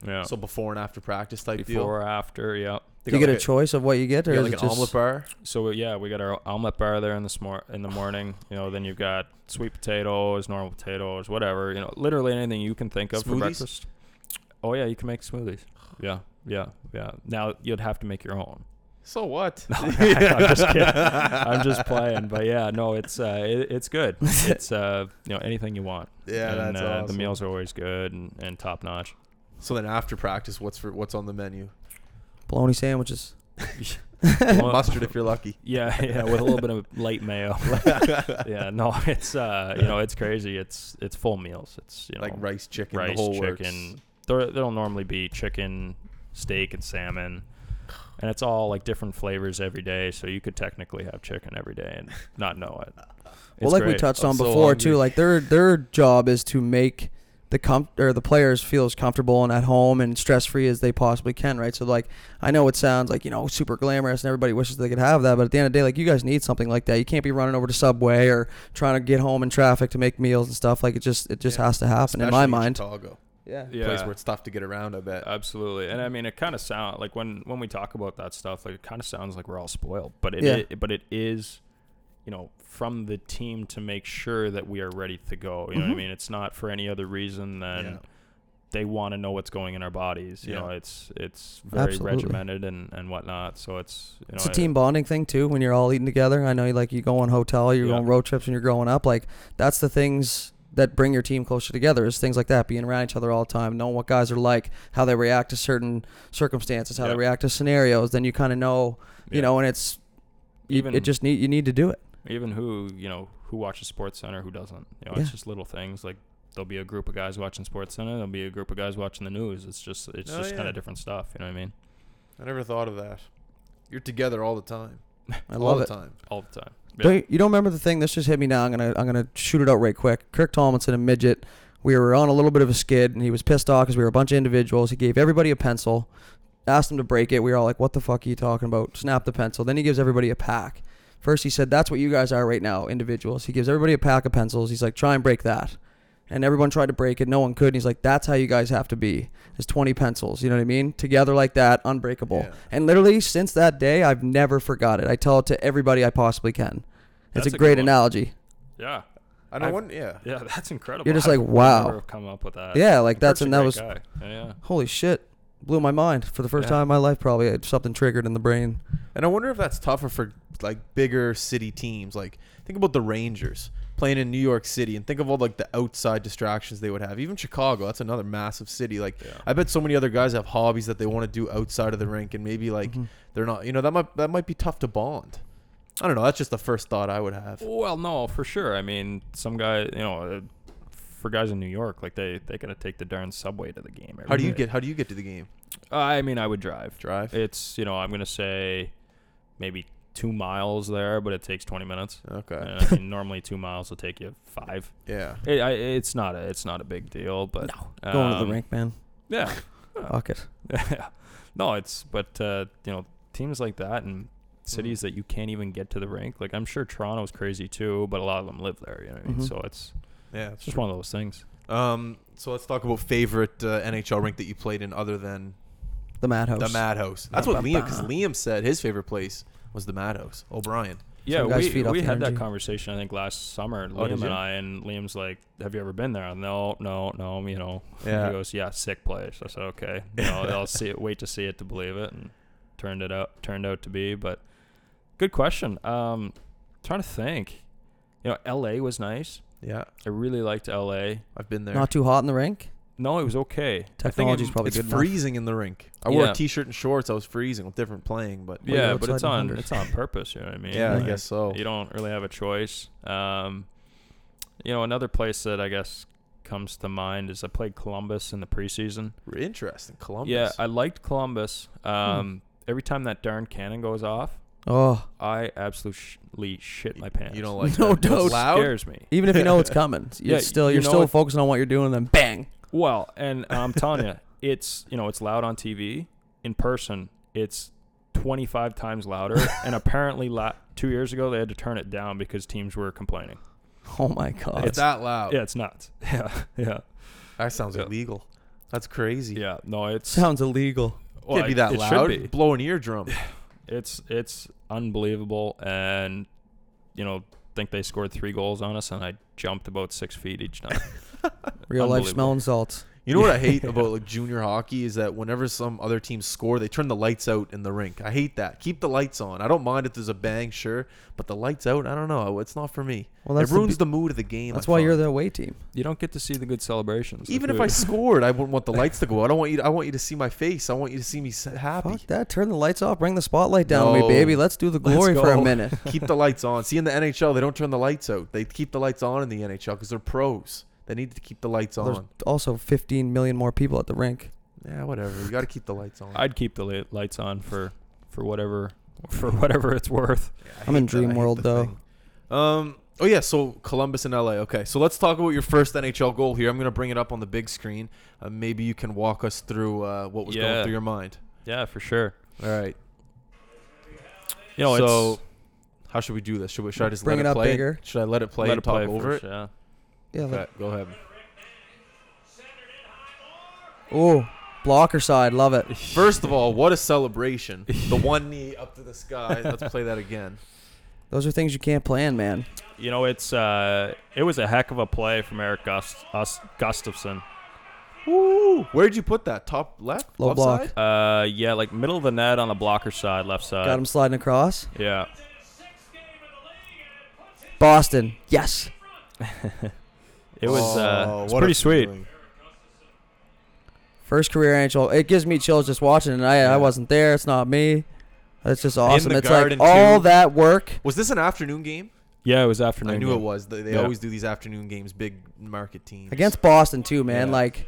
Yeah. So before and after practice type deal. Before, after, yeah. They Do you got get a choice of what you get, or you got is like it an just omelet bar. So yeah, we got our omelet bar there in the smor- in the morning. You know, then you've got sweet potatoes, normal potatoes, whatever. You know, literally anything you can think of for breakfast. Oh yeah, you can make smoothies. Yeah, yeah, yeah. Now you'd have to make your own. So what? No, I'm just kidding. I'm just playing, but yeah, no, it's uh, it, it's good. It's uh, you know, anything you want. Yeah, and, that's uh, awesome. The meals are always good and, and top notch. So then after practice, what's for what's on the menu? bologna sandwiches? Well, Mustard if you're lucky. Yeah, yeah, with a little bit of light mayo. yeah, no, it's uh, you know, it's crazy. It's it's full meals. It's you know, like rice, chicken, rice, the whole chicken. There, there'll normally be chicken, steak, and salmon, and it's all like different flavors every day. So you could technically have chicken every day and not know it. well, It's like we great. touched I'm on so before too, like their their job is to make the com- or the players feel as comfortable and at home and stress free as they possibly can, right? So like I know it sounds like you know super glamorous and everybody wishes they could have that, but at the end of the day, like you guys need something like that. You can't be running over to Subway or trying to get home in traffic to make meals and stuff. Like it just it just Yeah. has to happen in Especially my mind. Chicago, Yeah. Yeah. place where it's tough to get around. I bet. Absolutely, and I mean, it kind of sound like when when we talk about that stuff, like it kind of sounds like we're all spoiled, but it Yeah. i- but it is, you know, from the team to make sure that we are ready to go. You know what I Mhm. mean? It's not for any other reason than Yeah. they want to know what's going in our bodies. You Yeah. know, it's it's very Absolutely. regimented and and whatnot. So it's you know It's a I- team bonding thing too. When you're all eating together, I know like you go on hotel, you're Yeah. going road trips and you're growing up. Like that's the things that bring your team closer together. Is things like that, being around each other all the time, knowing what guys are like, how they react to certain circumstances, how Yeah. they react to scenarios. Then you kind of know, you Yeah. know, and it's Even- it just need you need to do it. even who you know who watches Sports Center, who doesn't. You know, Yeah. it's just little things like. There'll be a group of guys watching Sports Center. There'll be a group of guys watching the news. It's just, it's Oh, just kind of different stuff. You know what I mean? I never thought of that. You're together all the time. I all love the it. time. All the time. Don't you, you don't remember the thing? This just hit me now. I'm gonna I'm gonna shoot it out right quick. Kirk Tomlinson, a midget. We were on a little bit of a skid, and he was pissed off because we were a bunch of individuals. He gave everybody a pencil, asked them to break it. We were all like, "What the fuck are you talking about?" Snap the pencil. Then he gives everybody a pack. First, he said, "That's what you guys are right now, individuals." He gives everybody a pack of pencils. He's like, "Try and break that." And everyone tried to break it. No one could. And he's like, "That's how you guys have to be. There's 20 pencils. You know what I mean? Together like that, unbreakable." Yeah. And literally, since that day, I've never forgot it. I tell it to everybody I possibly can. It's That's a a great analogy. Yeah. I know I've- one. Yeah. Yeah, that's incredible. You're just I like, wow. never have come up with that. Yeah, like that's and that was. Yeah, yeah. holy shit, blew my mind for the first Yeah. time in my life. Probably something triggered in the brain. And I wonder if that's tougher for like bigger city teams. Like think about the Rangers playing in New York City, and think of all like the outside distractions they would have. Even Chicago, that's another massive city. Like Yeah. I bet so many other guys have hobbies that they want to do outside of the rink, and maybe like Mhm. they're not. You know that might that might be tough to bond. I don't know. That's just the first thought I would have. Well, no, for sure. I mean, some guy, you know, uh, for guys in New York, like they they gotta take the darn subway to the game. How do you day. get How do you get to the game? Uh, I mean, I would drive. Drive. It's you know, I'm gonna say maybe two miles there, but it takes 20 minutes. Okay. And I mean, normally two miles will take you five. Yeah. It, I, it's not a it's not a big deal, but Going to the um, rink, man. Yeah. Fuck it. Yeah. no, it's but uh, you know teams like that and cities Mm. that you can't even get to the rink. Like I'm sure Toronto's crazy too, but a lot of them live there. You know what I mean? Mhm. So it's Yeah, it's just one of those things. Um, so let's talk about favorite uh, NHL rink that you played in, other than The Madhouse. the Madhouse. That's Ba, what ba, Liam, because. Liam said his favorite place was the Madhouse. O'Brien. Yeah, Some guys we, feed off we the had that conversation I think last summer. Oh, did Liam you? and I and Liam's like, "Have you ever been there?" I'm, No, no, no. You know, Yeah. he goes, "Yeah, sick place." I said, "Okay, you know, I'll see it. Wait to see it to believe it." And turned it out turned out to be. But good question. Um, trying to think. You know, L.A. was nice. Yeah, I really liked L.A. I've been there. Not too hot in the rink. No, it was okay. Technology's probably it's good enough. freezing in the rink. I wore Yeah. a t-shirt and shorts. I was freezing with different playing, but Well, you're Yeah, but it's in on it's on purpose. You know what I mean? yeah, I Like, guess so. You don't really have a choice. Um, you know, another place that I guess comes to mind is I played Columbus in the preseason. Interesting, Columbus. Yeah, I liked Columbus. Hmm. Um, Every time that darn cannon goes off, Oh, I absolutely shit my pants. you don't like No that. doubt. It's loud. scares me. even if you know it's coming, you're Yeah, still you you're know still it- focusing on what you're doing, and then bang. Well, and I'm telling you, it's you know it's loud on TV. In person, it's 25 times louder. and apparently, la- two years ago they had to turn it down because teams were complaining. Oh my god. It's that loud. Yeah, it's nuts. Yeah, yeah, That sounds Yeah. illegal. That's crazy. yeah. No, it Sounds illegal. well, Can't be that it should loud. be. Blow an eardrum. It's it's unbelievable, and you know, think they scored three goals on us, and I jumped about six feet each time. Real life smelling salts. You know what I hate about like junior hockey is that whenever some other teams score, they turn the lights out in the rink. I hate that. Keep the lights on. I don't mind if there's a bang, sure, but the lights out, I don't know. It's not for me. Well, it that's the ruins the, mood of the game. That's I why you're find. the away team. you don't get to see the good celebrations. Even if I scored, I wouldn't want the lights to go out. I don't want you. I want you to see my face. I want you to see me s- happy. Fuck that. Turn the lights off. Bring the spotlight down on No. me, baby. Let's do the Let's glory for a go. minute. keep the lights on. See, in the NHL, they don't turn the lights out. They keep the lights on in the NHL because they're pros. They need to keep the lights There's on. also 15 million more people at the rink. Yeah, whatever. You got to keep the lights on. I'd keep the li- lights on for for whatever for whatever it's worth. Yeah, I I'm in hate that. I dream hate world, though. thing. Um. Oh yeah. So Columbus and LA. Okay. So let's talk about your first NHL goal here. I'm gonna bring it up on the big screen. Uh, maybe you can walk us through uh, what was going through your mind. Yeah, for sure. All right. You know, so it's how should we do this? Should we? Should I just Bring let it it up play? bigger. Should I let it play let and it talk play over first, it? Yeah. Yeah. Okay. Go ahead. Oh, blocker side. Love it. First of all, what a celebration! The one knee up to the sky. Let's play that again. Those are things you can't plan, man. You know, it's uh, it was a heck of a play from Erik Gust- Us- Gustafsson. Woo! Where'd you put that? Top left? Low left block. side? Uh, yeah, like middle of the net on the blocker side, left side. Got him sliding across. Yeah. Boston. Yes. It was uh, Oh, it's what a pretty sweet. feeling. First career NHL. It gives me chills just watching it. I, Yeah. I wasn't there. It's not me. It's just awesome. the It's like garden, all too. that work. Was this an afternoon game? Yeah, it was afternoon. I knew game. it was. They, they Yeah. always do these afternoon games, big market teams. Against Boston, too, man. Yeah. Like,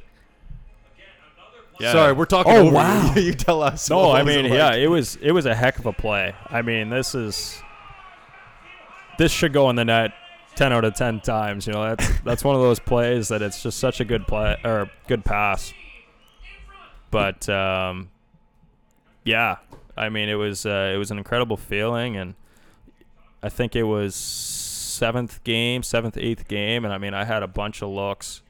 Yeah. Sorry, we're talking Oh, over wow. you. you tell us. No, I was it mean, like? yeah, it was it was a heck of a play. I mean, this is this should go in the net ten out of ten times. You know, that's that's one of those plays that it's just such a good play or good pass. But um, yeah, I mean, it was uh, it was an incredible feeling, and I think it was seventh game, seventh, eighth game, and I mean, I had a bunch of looks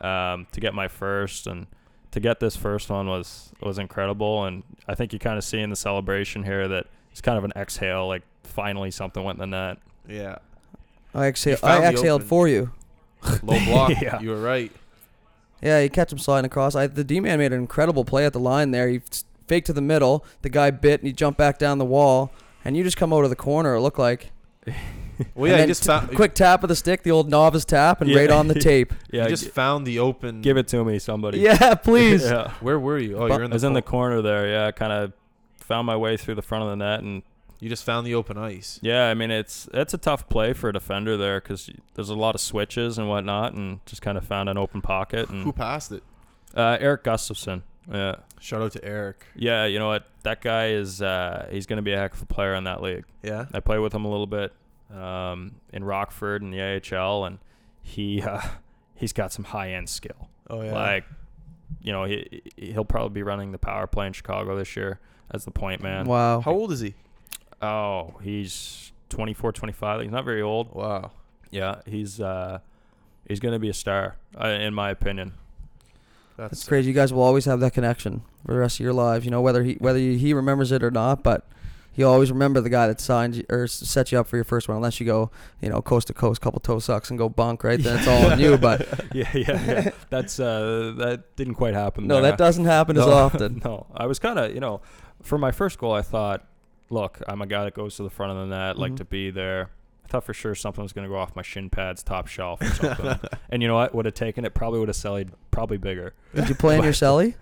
um, to get my first, and to get this first one was was incredible. And I think you kind of see in the celebration here that it's kind of an exhale, like finally something went in the net. Yeah. I, exhale, found I the exhaled open. for you. Low block. Yeah. You were right. Yeah, you catch him sliding across. I, the D man made an incredible play at the line there. He f- faked to the middle. The guy bit and he jumped back down the wall. And you just come out of the corner, it looked like. Well, yeah, you then just t- found. quick tap of the stick, the old novice tap, and Yeah. right on the tape. Yeah, you just g- found the open. give it to me, somebody. yeah, please. yeah. Where were you? Oh, Bu- you're in the. I the. was in the corner there. Yeah, kind of found my way through the front of the net, and You just found the open ice. yeah, I mean it's it's a tough play for a defender there because there's a lot of switches and whatnot, and just kind of found an open pocket. Who passed it? uh, Erik Gustafsson. Yeah, Shout out to Erik. yeah. You know what? That guy is uh, he's going to be a heck of a player in that league. Yeah. I played with him a little bit um, in Rockford in the AHL, and he uh, he's got some high end skill. Oh yeah. Like you know, he he'll probably be running the power play in Chicago this year as the point man. Wow. How old is he? Oh, he's 24, 25. He's not very old. Wow. Yeah, he's uh, he's gonna be a star, uh, in my opinion. That's crazy. You guys will always have that connection for the rest of your lives. You know whether he whether he remembers it or not, but he'll always remember the guy that signed you or set you up for your first one. Unless you go, you know, coast to coast, couple toe sucks, and go bunk, right? Then it's all on you. But yeah, yeah, yeah. That's uh, that didn't quite happen. no, there. that doesn't happen as often. No, I was kind of, you know, for my first goal, I thought, look, I'm a guy that goes to the front of the net, like Mhm. to be there. I thought for sure something was going to go off my shin pads, top shelf, or something. and you know what? Would have taken it. Probably would have sellied. Probably bigger. Did you play in your celly?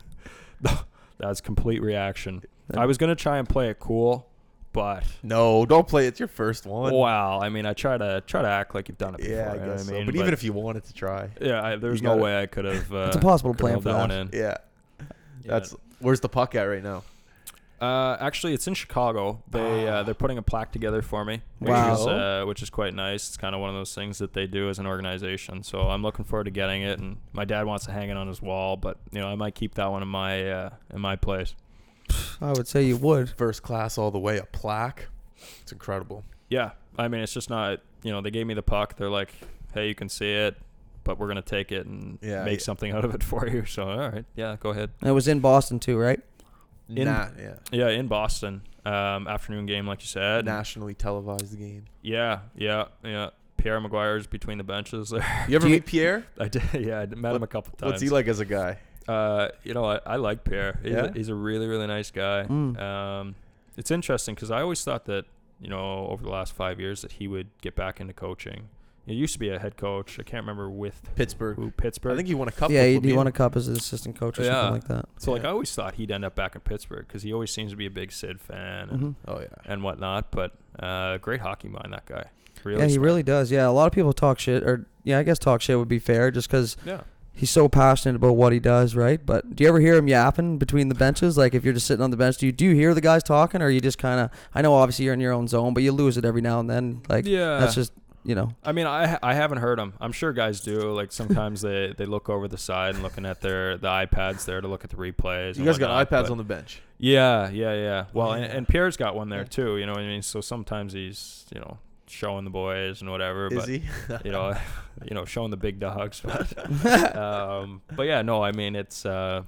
That's complete reaction. I was gonna try and play it cool, but No, don't play. It's your first one. wow. I mean, I try to try to act like you've done it before. yeah, I you know what guess I so. mean? But, even if you wanted to try, yeah, I, there's no gotta- way I could have. Uh, It's impossible to plan for that one in. yeah, Yeah. that's where's the puck at right now? Uh, actually, it's in Chicago. They uh, they're putting a plaque together for me, which Wow. is uh, which is quite nice. It's kind of one of those things that they do as an organization. So I'm looking forward to getting it. And my dad wants to hang it on his wall, but you know I might keep that one in my uh, in my place. I would say you would. First class all the way. A plaque. It's incredible. Yeah, I mean it's just not you know they gave me the puck. They're like, hey, you can see it, but we're gonna take it and Yeah, make yeah. something out of it for you. So all right, yeah, go ahead. And it was in Boston too, right? In- Nah, yeah. Yeah, in Boston, um, afternoon game like you said. Nationally televised game. Yeah, yeah, yeah. Pierre McGuire's between the benches there. You ever you- meet Pierre? I did. Yeah, I met him a couple times. What's he like as a guy? Uh, you know, I, I like Pierre. He's, Yeah? a, he's a really, really nice guy. Mm. Um, it's interesting because I always thought that, you know, over the last five years that he would get back into coaching. He used to be a head coach. I can't remember with Pittsburgh. who, Pittsburgh. I think he won a cup. yeah, with he, he Lemieux. won a cup as an assistant coach or Yeah. something like that. so. Like. I always thought he'd end up back in Pittsburgh because he always seems to be a big Sid fan and, hmm Oh yeah. and whatnot. But uh, great hockey mind, that guy. Really yeah, he smart. really does. Yeah, a lot of people talk shit, or yeah, I guess talk shit would be fair, just because Yeah. he's so passionate about what he does, right? But do you ever hear him yapping between the benches? Like if you're just sitting on the bench, do you do you hear the guys talking, or you just kind of? I know obviously you're in your own zone, but you lose it every now and then. Like yeah. that's just you know. I mean, I I haven't heard them. I'm sure guys do. Like sometimes they, they look over the side and looking at their the iPads there to look at the replays. You guys got iPads on the bench. Yeah, yeah, yeah. Well, and, and Pierre's got one there Yeah. too. You know what I mean? So sometimes he's you know showing the boys and whatever. Is but he? you know, you know, showing the big dogs. But um, but yeah, no. I mean, it's uh,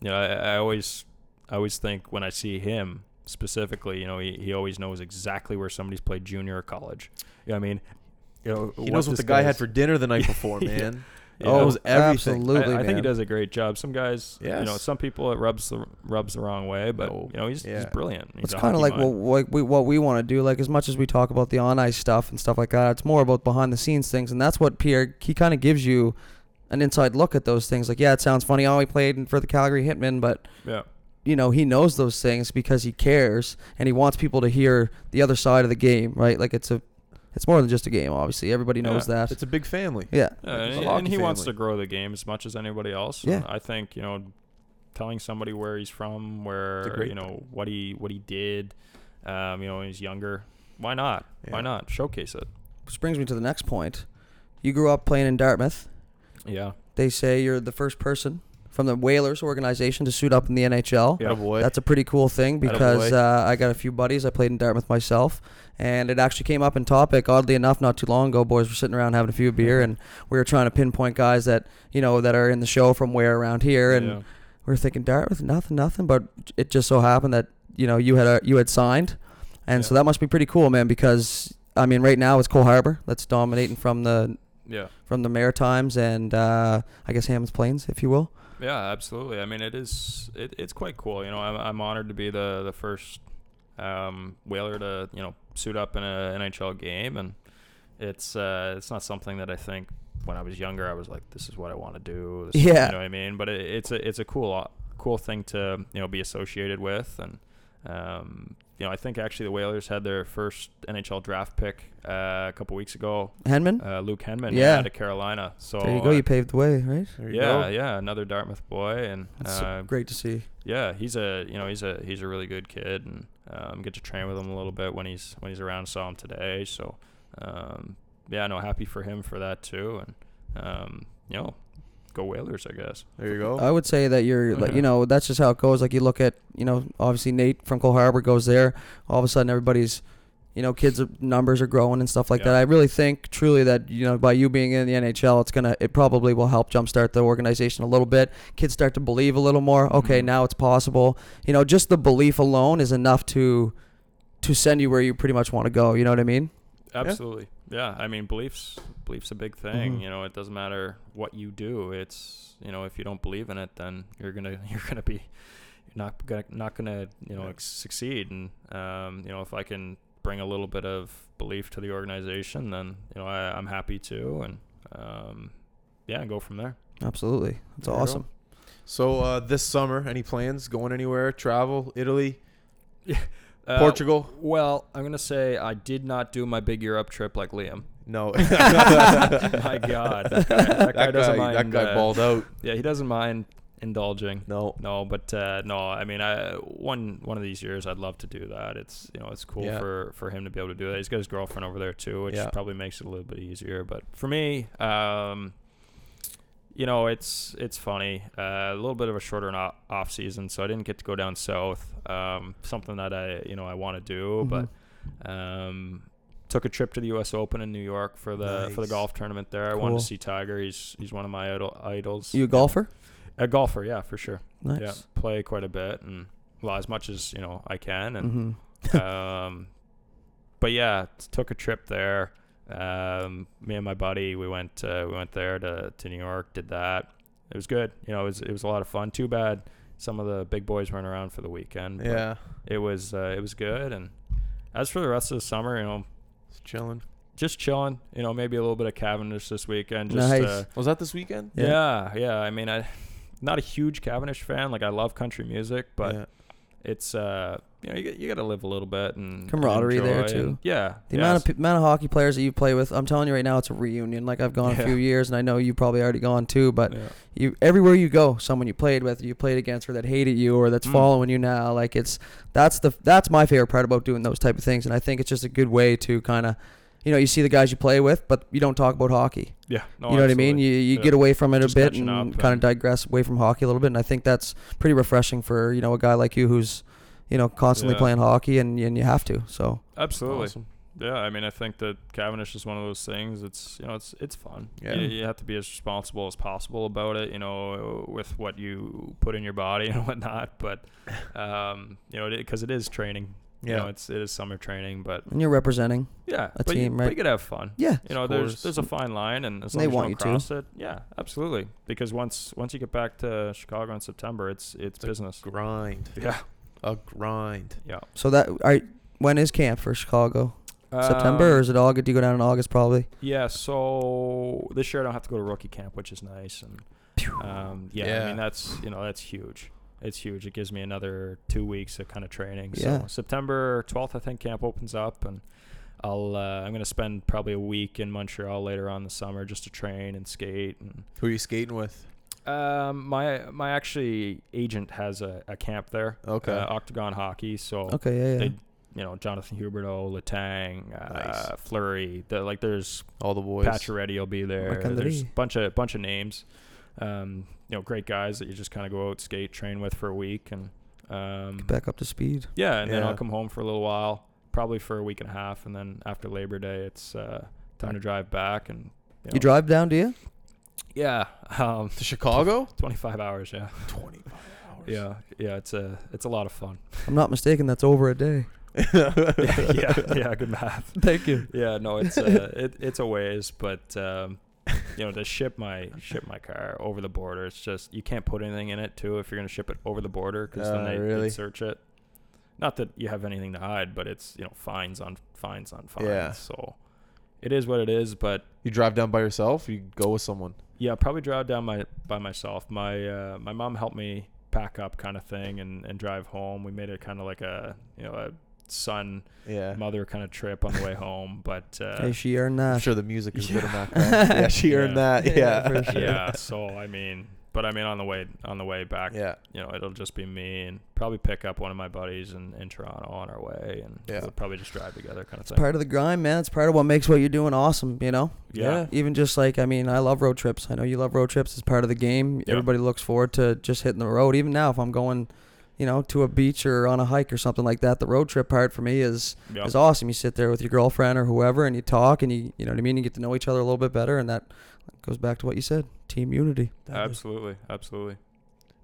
you know, I, I always I always think when I see him specifically, you know, he, he always knows exactly where somebody's played junior or college. You know what I mean? You know, He knows what the guy had for dinner the night before, man. you Oh, know? it was everything. Absolutely, I, I think he does a great job. Some guys, you know, some people it rubs the rubs the wrong way, but No. you know, he's, he's brilliant. He's It's kind of like what, what we what we want to do. Like as much as we talk about the on ice stuff and stuff like that, it's more about behind the scenes things, and that's what Pierre he kind of gives you an inside look at those things. Like yeah, it sounds funny. Oh, he played for the Calgary Hitmen, but yeah. you know he knows those things because he cares and he wants people to hear the other side of the game, right? Like it's a it's more than just a game. Obviously, everybody knows that. It's a big family. Yeah, Yeah, It's a and, hockey and he wants family. to grow the game as much as anybody else. Yeah. And I think you know, telling somebody where he's from, where great you know what he what he did, um, you know, when he's younger. Why not? Yeah. Why not showcase it? which brings me to the next point. You grew up playing in Dartmouth. Yeah, They say you're the first person from the Whalers organization to suit up in the NHL. Yeah. Yeah, boy. That's a pretty cool thing because uh, I got a few buddies. I played in Dartmouth myself, and it actually came up in topic. Oddly enough, not too long ago, boys were sitting around having a few beer, and we were trying to pinpoint guys that you know that are in the show from where around here, and yeah. we were thinking Dartmouth, nothing, nothing. But it just so happened that you know you had a you had signed, and so that must be pretty cool, man. Because I mean, right now it's Cole Harbour that's dominating from the yeah. from the Maritimes and uh, I guess Hammond's Plains, if you will. Yeah, absolutely. I mean, it is. It, it's quite cool. You know, I'm, I'm honored to be the the first um, whaler to you know suit up in a NHL game, and it's uh, it's not something that I think when I was younger I was like, this is what I want to do. This is- Yeah. you know what I mean. But it, it's a it's a cool cool thing to you know be associated with, and um, you know I think actually the Whalers had their first NHL draft pick uh, a couple weeks ago. Henman, Uh, Luke Henman, Yeah. yeah, to Carolina. So there you go. uh, You paved the way, right? Yeah, go. yeah, another Dartmouth boy, and uh, great to see. yeah, he's a you know he's a he's a really good kid, and um, get to train with him a little bit when he's when he's around. Saw him today, so um, yeah, no, happy for him for that too, and um, you know, go Whalers, I guess. There you go. I would say that you're, like, you know, that's just how it goes. Like you look at, you know, obviously Nate from Cole Harbour goes there. All of a sudden, everybody's, you know, kids' numbers are growing and stuff like Yeah. that. I really think truly that you know, by you being in the NHL, it's gonna, it probably will help jumpstart the organization a little bit. Kids start to believe a little more. Okay, Mhm. now it's possible. You know, just the belief alone is enough to, to send you where you pretty much want to go. You know what I mean? Absolutely. Yeah. I mean, beliefs beliefs a big thing. Mhm. You know, it doesn't matter what you do. It's you know, if you don't believe in it, then you're gonna you're gonna be you're not gonna not gonna you know Yeah. succeed. And um, you know, if I can bring a little bit of belief to the organization, then you know I, I'm happy to, and um, yeah, and go from there. Absolutely. that's There awesome. So uh, this summer, any plans? Going anywhere? Travel? Italy? Uh, Portugal? Well, I'm gonna say I did not do my big Europe trip like Liam. No. My God, that guy, that guy doesn't mind. That guy uh, balled out. Yeah, he doesn't mind indulging. No. No, but uh, no, I mean, I one one of these years I'd love to do that. It's you know it's cool Yeah. for for him to be able to do that. He's got his girlfriend over there too, which Yeah. probably makes it a little bit easier. But for me, um, you know, it's it's funny. Uh, a little bit of a shorter no- off season, so I didn't get to go down south. Um, something that I you know I want to do, Mhm. but um, took a trip to the U.S. Open in New York for the for the golf tournament there. I wanted to see Tiger. He's he's one of my idol, idols. You a golfer? A golfer, yeah, for sure. Nice. Yeah, play quite a bit and well as much as you know I can and Mm-hmm. um, but yeah, took a trip there. Um, me and my buddy, we went uh, we went there to, to New York, did that. It was good. You know, it was it was a lot of fun. Too bad some of the big boys weren't around for the weekend. but Yeah. it was uh, it was good. And as for the rest of the summer, you know, It's chilling. just chilling. You know, maybe a little bit of Cavendish this weekend. Just Nice. uh, Was that this weekend? yeah. yeah, I mean, I not a huge Cavendish fan. Like I love country music, but Yeah. it's uh you know you, got- you got to live a little bit and and Camaraderie there, too. and- yeah, The yeah, amount of amount of hockey players that you play with, I'm telling you right now, it's a reunion. Like I've gone a few years, and I know you probably already gone too. But yeah. you everywhere you go, someone you played with, you played against, or that hated you, or that's Mm. following you now. Like it's that's the that's my favorite part about doing those type of things, and I think it's just a good way to kind of, you know, you see the guys you play with, but you don't talk about hockey. yeah, no, you know what I mean? You you Yeah. get away from it Just a bit and kind of digress away from hockey a little bit, and I think that's pretty refreshing for you know a guy like you who's, you know, constantly Yeah. playing hockey, and and you have to. So absolutely. Awesome. Yeah, I mean, I think that Cavendish is one of those things. It's you know, it's it's fun. Yeah. You, you have to be as responsible as possible about it. You know, with what you put in your body and whatnot. But um, you know, because it is training. You know, Yeah. it's it is summer training, but and you're representing. yeah, A team, you, but right? you could have fun. Yeah. You know, there's there's a fine line, and as And long they as want you you don't to. cross it, yeah, absolutely. Because once once you get back to Chicago in September, it's it's, It's a business. Grind. Yeah, A grind. yeah. So that are when is camp for Chicago? September or Um, is it August? Do you go down in August probably? Yeah, so this year I don't have to go to rookie camp, which is nice, and um, yeah, I mean that's you know that's huge. It's huge. It gives me another two weeks of kind of training. Yeah. So September twelfth, I think camp opens up, and I'll uh, I'm gonna spend probably a week in Montreal later on in the summer just to train and skate. And Who are you skating with? Um, my my actually agent has a, a camp there. Okay. Uh, Octagon Hockey. So Okay, yeah, yeah. they you know Jonathan Huberdeau, Letang, uh, Nice. Fleury. The, like there's All the boys. Pacioretty will be there. There's a bunch of bunch of names. Um, you know, great guys that you just kind of go out, skate, train with for a week, and um, Get back up to speed. yeah, and then I'll come home for a little while, probably for a week and a half, and then after Labor Day, it's uh, time to drive back and. You, You drive down, do you? Yeah, um, To Chicago? 25 hours. Yeah, 25 hours. yeah, yeah. It's a it's a lot of fun. I'm not mistaken. That's over a day. yeah, yeah. Good math. Thank you. Yeah, no, it's uh, it, it's a ways, but um, you know, to ship my ship my car over the border, it's just you can't put anything in it too if you're gonna ship it over the border because then Uh, they really? search it. Not that you have anything to hide, but it's you know fines on fines on fines. Yeah. So it is what it is. But You drive down by yourself? You go with someone? yeah, probably drive down my by myself. My uh, my mom helped me pack up kind of thing and, and drive home. We made it kind of like a you know a son Yeah. mother kind of trip on the way home. But uh, Hey, she earned I'm that. sure the music is good in Yeah. that. Yeah, she earned Yeah. that. Yeah, Yeah. for sure. yeah so i mean But I mean, on the way on the way back, Yeah. you know, it'll just be me and probably pick up one of my buddies in, in Toronto on our way, and Yeah. we'll probably just drive together, kind of It's thing. part of the grind, man. It's part of what makes what you're doing awesome. You know. yeah. Even just like I mean, I love road trips. I know you love road trips. It's part of the game. Yeah. Everybody looks forward to just hitting the road. Even now, if I'm going, you know, to a beach or on a hike or something like that, the road trip part for me is Yeah. is awesome. You sit there with your girlfriend or whoever, and you talk, and you you know what I mean. You get to know each other a little bit better, and that goes back to what you said: team unity. Absolutely, absolutely.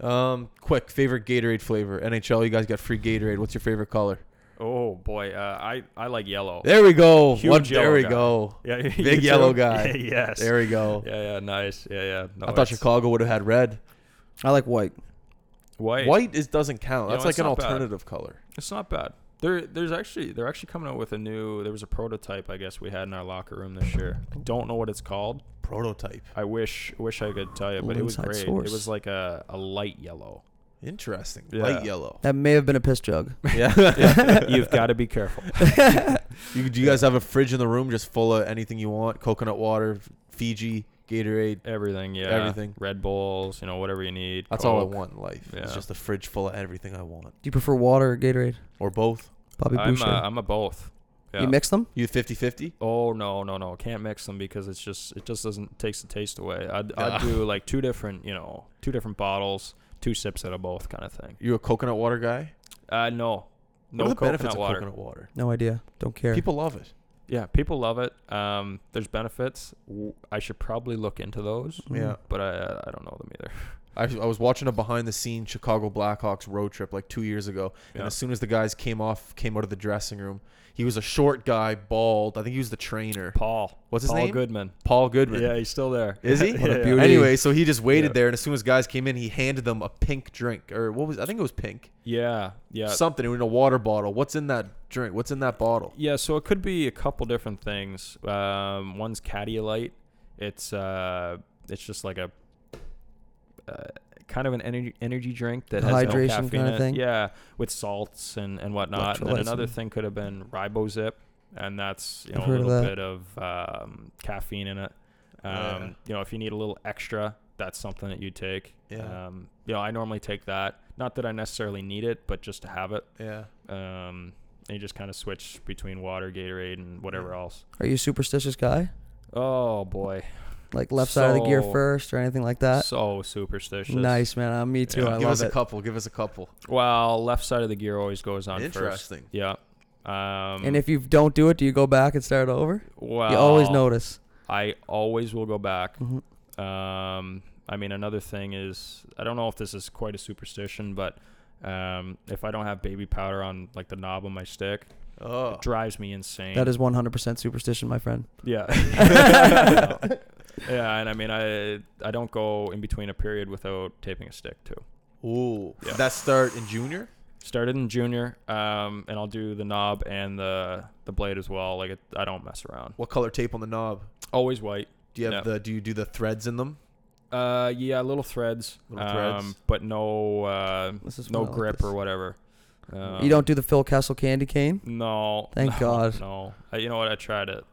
Um, quick favorite Gatorade flavor. NHL, you guys got free Gatorade. What's your favorite color? Oh boy, uh, I I like yellow. There we go. Huge One, there we guy. go. Yeah, Big yellow guy. yes. There we go. Yeah, yeah, nice. Yeah, yeah. No, I thought Chicago would have had red. I like white. White. White is doesn't count. You know, That's like an not bad. alternative color. It's not bad. There, there's actually they're actually coming out with a new. There was a prototype I guess we had in our locker room this year. I don't know what it's called. Prototype. I wish wish I could tell you, but it was inside great. source. It was like a, a light yellow. Interesting. Yeah. Light yellow. That may have been a piss jug. Yeah. You've got to be careful. you, do you guys have a fridge in the room just full of anything you want? Coconut water, Fiji, Gatorade. Everything, yeah. Everything. Red Bulls, you know, whatever you need. That's all I want in life. It's just a fridge full of everything I want, Do you prefer water or Gatorade? or both. Bobby I'm Boucher. a, I'm a both. Yeah. You mix them? You 50-50? Oh no no no! Can't mix them because it's just it just doesn't takes the taste away. I'd I'd do like two different you know two different bottles, two sips out of both kind of thing. You a coconut water guy? Uh no, no what are the coconut benefits water. of coconut water? No idea. Don't care. People love it. Yeah, people love it. Um, there's benefits. I should probably look into those, Mm. Yeah. but I I don't know them either. I, I was watching a behind the scenes Chicago Blackhawks road trip like two years ago, and Yeah. as soon as the guys came off, came out of the dressing room, he was a short guy, bald. I think he was the trainer, Paul. What's his Paul name? Paul Goodman. Paul Goodman. Yeah, he's still there. Is he? Yeah, What a yeah. beauty. Anyway, so he just waited Yeah. there, and as soon as guys came in, he handed them a pink drink, or what was? I think it was pink, Yeah, yeah. something in a water bottle. What's in that drink? What's in that bottle? Yeah, so it could be a couple different things. Um, one's Cadiolite. It's uh, it's just like a uh, kind of an energy energy drink that has no Hydration caffeine kinda in it. thing? Yeah, with salts and and whatnot. And then another thing could have been Ribozip, and that's you know I've a heard of little bit of um, caffeine in it. Um, Yeah. You know, if you need a little extra, that's something that you take. Yeah. Um, you know, I normally take that. Not that I necessarily need it, but just to have it. Yeah. Um, and you just kind of switch between water, Gatorade, and whatever Yeah. else. Are you a superstitious guy? Oh boy, Like left side of the gear So- first or anything like that? so superstitious. Nice, man. Uh, me too. Yeah. I give love us a it. couple. Give us a couple. Well, left side of the gear always goes on first. Interesting. Yeah. Um, and if you don't do it, do you go back and start over? well, you always notice. I always will go back. Mhm. Um, I mean, another thing is I don't know if this is quite a superstition, but um, if I don't have baby powder on like the knob of my stick, Oh. it drives me insane. That is 100% superstition, my friend. Yeah. yeah, and I mean, I I don't go in between a period without taping a stick too. Ooh. Yeah. That start in junior? Started in junior, um, and I'll do the knob and the the blade as well. Like it, I don't mess around. What color tape on the knob? Always white. Do you have Yeah. the? Do you do the threads in them? Uh, yeah, little threads. Little threads. Um, but no uh, This is no why like grip this. or whatever. Um, you don't do the Phil Kessel candy cane? No. Thank no, God. No. Uh, you know what? I tried it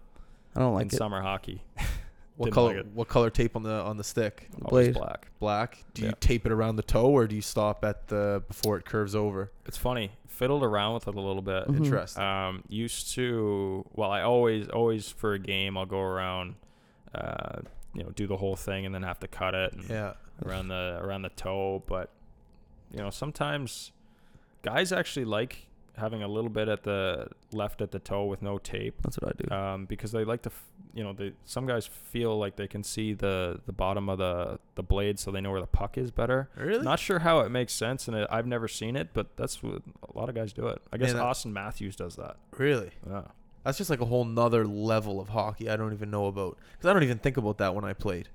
I don't in like it. summer hockey. What Didn't color? like what color tape on the on the stick? The Always blade. black. Black. Do you tape it around the toe, or do you stop at the before it curves over? It's funny. Fiddled around with it a little bit. Mhm. Interesting. Um, used to well, I always always for a game I'll go around, uh, you know, do the whole thing and then have to cut it and yeah. around the around the toe. But you know, sometimes guys actually like having a little bit at the left at the toe with no tape, That's what I do. um, because they like to, f- you know, they some guys feel like they can see the the bottom of the the blade, so they know where the puck is better. Really? Not sure how it makes sense, and it, I've never seen it, but that's what a lot of guys do it. I guess Man, that- Auston Matthews does that. really. Yeah. That's just like a whole nother level of hockey I don't even know about because I don't even think about that when I played.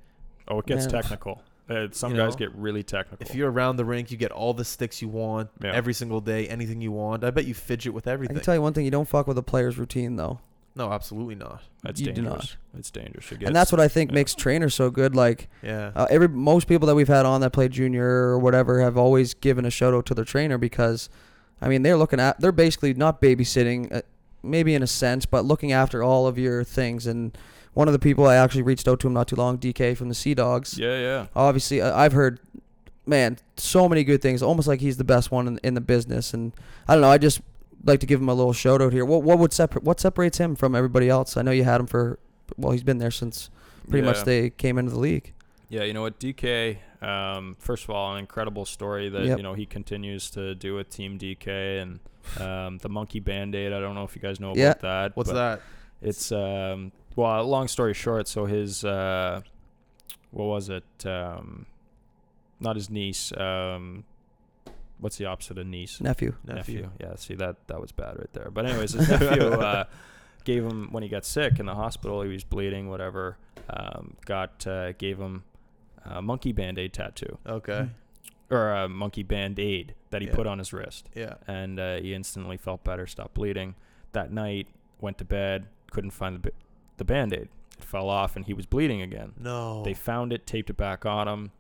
Oh, it gets Man. technical. Uh, some You guys know, get really technical. If you're around the rink, you get all the sticks you want Yeah. every single day, anything you want. I bet you fidget with I everything. can tell you one thing: you don't fuck with a player's routine, though, no, absolutely not. that's you do dangerous. It's dangerous. It and that's what I think yeah. makes trainers so good. Like Yeah. uh, every most people that we've had on that play junior or whatever have always given a shout out to their trainer because, I mean, they're looking at they're basically not babysitting, uh, maybe in a sense, but looking after all of your things and one of the people I actually reached out to him not too long, DK from the Sea Dogs. Yeah, yeah. Obviously, I- I've heard, man, so many good things. Almost like he's the best one in, in the business. And I don't know. I just like to give him a little shout out here. What what would separate what separates him from everybody else? I know you had him for well, he's been there since pretty yeah. much they came into the league. Yeah, you know what, DK. Um, first of all, an incredible story that Yep. you know he continues to do with Team DK and um, the Monkey Band Aid. I don't know if you guys know Yeah. about that. What's that? It's um, well, long story short. So his uh, what was it? Um, not his niece. Um, what's the opposite of niece? Nephew. Nephew. Yeah, see that that was bad right there. But anyways, his nephew uh, gave him when he got sick in the hospital. He was bleeding, whatever. Um, got uh, gave him a monkey band aid tattoo Okay. or a monkey band aid that he Yeah. put on his wrist, Yeah. and uh, he instantly felt better, stopped bleeding. That night, went to bed, couldn't find the b- the band aid. It fell off, and he was bleeding again. No. They found it, taped it back on him.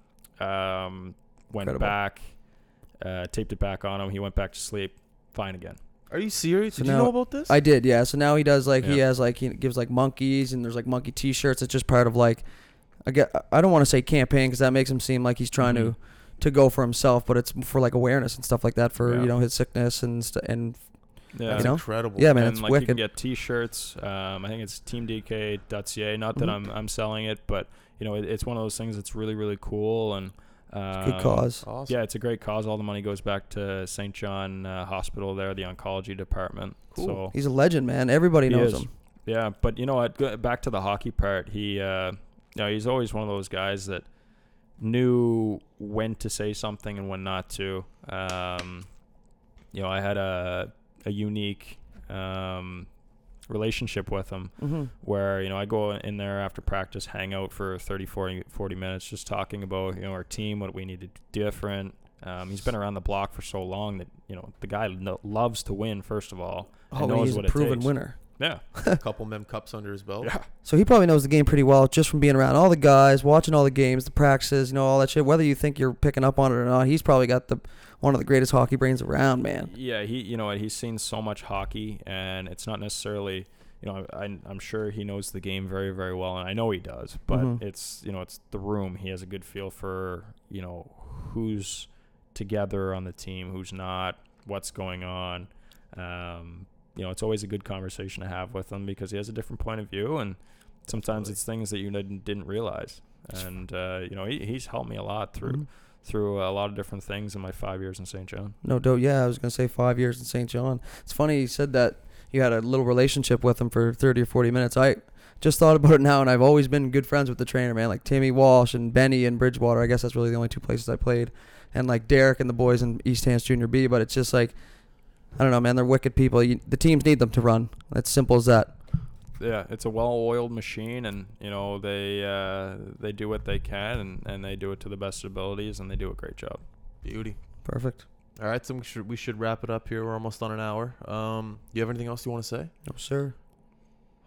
Um, went Incredible. back, uh, taped it back on him. He went back to sleep, fine again. Are you serious? So Did you know about this? I did, yeah. So now he does like he has like he gives like monkeys and there's like monkey T-shirts. It's just part of like, I get I don't want to say campaign because that makes him seem like he's trying Mhm. to to go for himself, but it's for like awareness and stuff like that for Yeah. you know his sickness and st- and Yeah, That's you know? incredible. yeah, man, and it's like you can wicked. get T-shirts. Um, I think it's teamdk.ca. Not that Mhm. I'm I'm selling it, but you know it, it's one of those things that's really really cool and um, Good cause. Awesome. Yeah, it's a great cause. All the money goes back to Saint John uh, Hospital there, the oncology department. Cool. So He's a legend, man. Everybody knows is. him. yeah, but you know what? Back to the hockey part. He, uh, you know, he's always one of those guys that knew when to say something and when not to. Um, you know, I had a a unique um, relationship with him Mm-hmm. where you know I go in there after practice, hang out for 30, 40, 40 minutes, just talking about you know our team, what we need to do different. Um, he's been around the block for so long that you know the guy lo- loves to win. First of all, and Oh, knows he's a what it proven winner. Yeah, a couple mem cups under his belt. yeah, So he probably knows the game pretty well just from being around all the guys, watching all the games, the practices, you know, all that shit. Whether you think you're picking up on it or not, he's probably got the one of the greatest hockey brains around, man. yeah. He, you know, what, he's seen so much hockey, and it's not necessarily, you know, I, I'm sure he knows the game very, very well, and I know he does. But Mhm. it's, you know, it's the room. He has a good feel for, you know, who's together on the team, who's not, what's going on. Um, you know, it's always a good conversation to have with him because he has a different point of view, and sometimes Absolutely. it's things that you didn't, didn't realize. And uh, you know, he, he's helped me a lot through Mhm. through a lot of different things in my five years in Saint John. No doubt. Yeah, I was gonna say five years in Saint John. It's funny you said that you had a little relationship with him for thirty or forty minutes. I just thought about it now, and I've always been good friends with the trainer, man. Like Timmy Walsh and Benny and Bridgewater. I guess that's really the only two places I played, and like Derek and the boys in East Hants Junior B. But it's just like, I don't know, man. They're wicked people. You, the teams need them to run. It's simple as that. yeah, it's a well-oiled machine, and you know they uh, they do what they can, and, and they do it to the best abilities, and they do a great job. Beauty. Perfect. All right, so we should we should wrap it up here. We're almost on an hour. Um, you have anything else you want to say? No sir.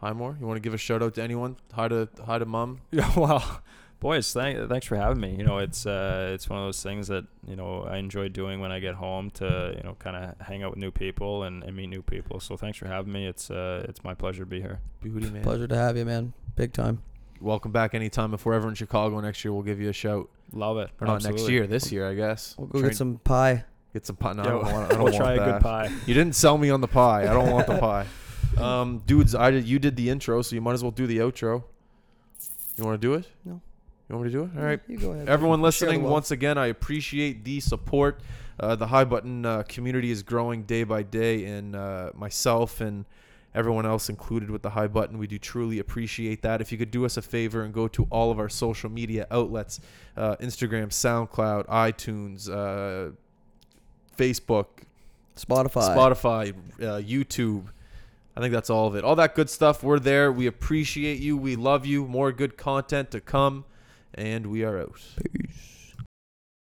Highmore. you want to give a shout out to anyone? Hi to hi to mom. Yeah, well, boys, thank, thanks for having me. You know, it's uh, it's one of those things that you know I enjoy doing when I get home to you know kind of hang out with new people and, and meet new people. So thanks for having me. It's uh, it's my pleasure to be here. Beauty man. Pleasure to have you, man. Big time. Welcome back anytime. If we're ever in Chicago next year, we'll give you a shout. Love it. Or not next year, this year, I guess. We'll go Train- get some pie. get some pie. No, Yeah, I don't want. I don't we'll want try a good pie. You didn't sell me on the pie. I don't want the pie. Um, dudes, I did, you did the intro, so you might as well do the outro. You want to do it? No. You want me to do it? All right. You go ahead. Everyone listening, once again, I appreciate the support. Uh, the High Button uh, community is growing day by day, and uh, myself and everyone else included with the High Button, we do truly appreciate that. If you could do us a favor and go to all of our social media outlets uh, Instagram, SoundCloud, iTunes, uh, Facebook, Spotify. Spotify, uh, YouTube. I think that's all of it. All that good stuff. We're there. We appreciate you. We love you. More good content to come. And we are out. Peace.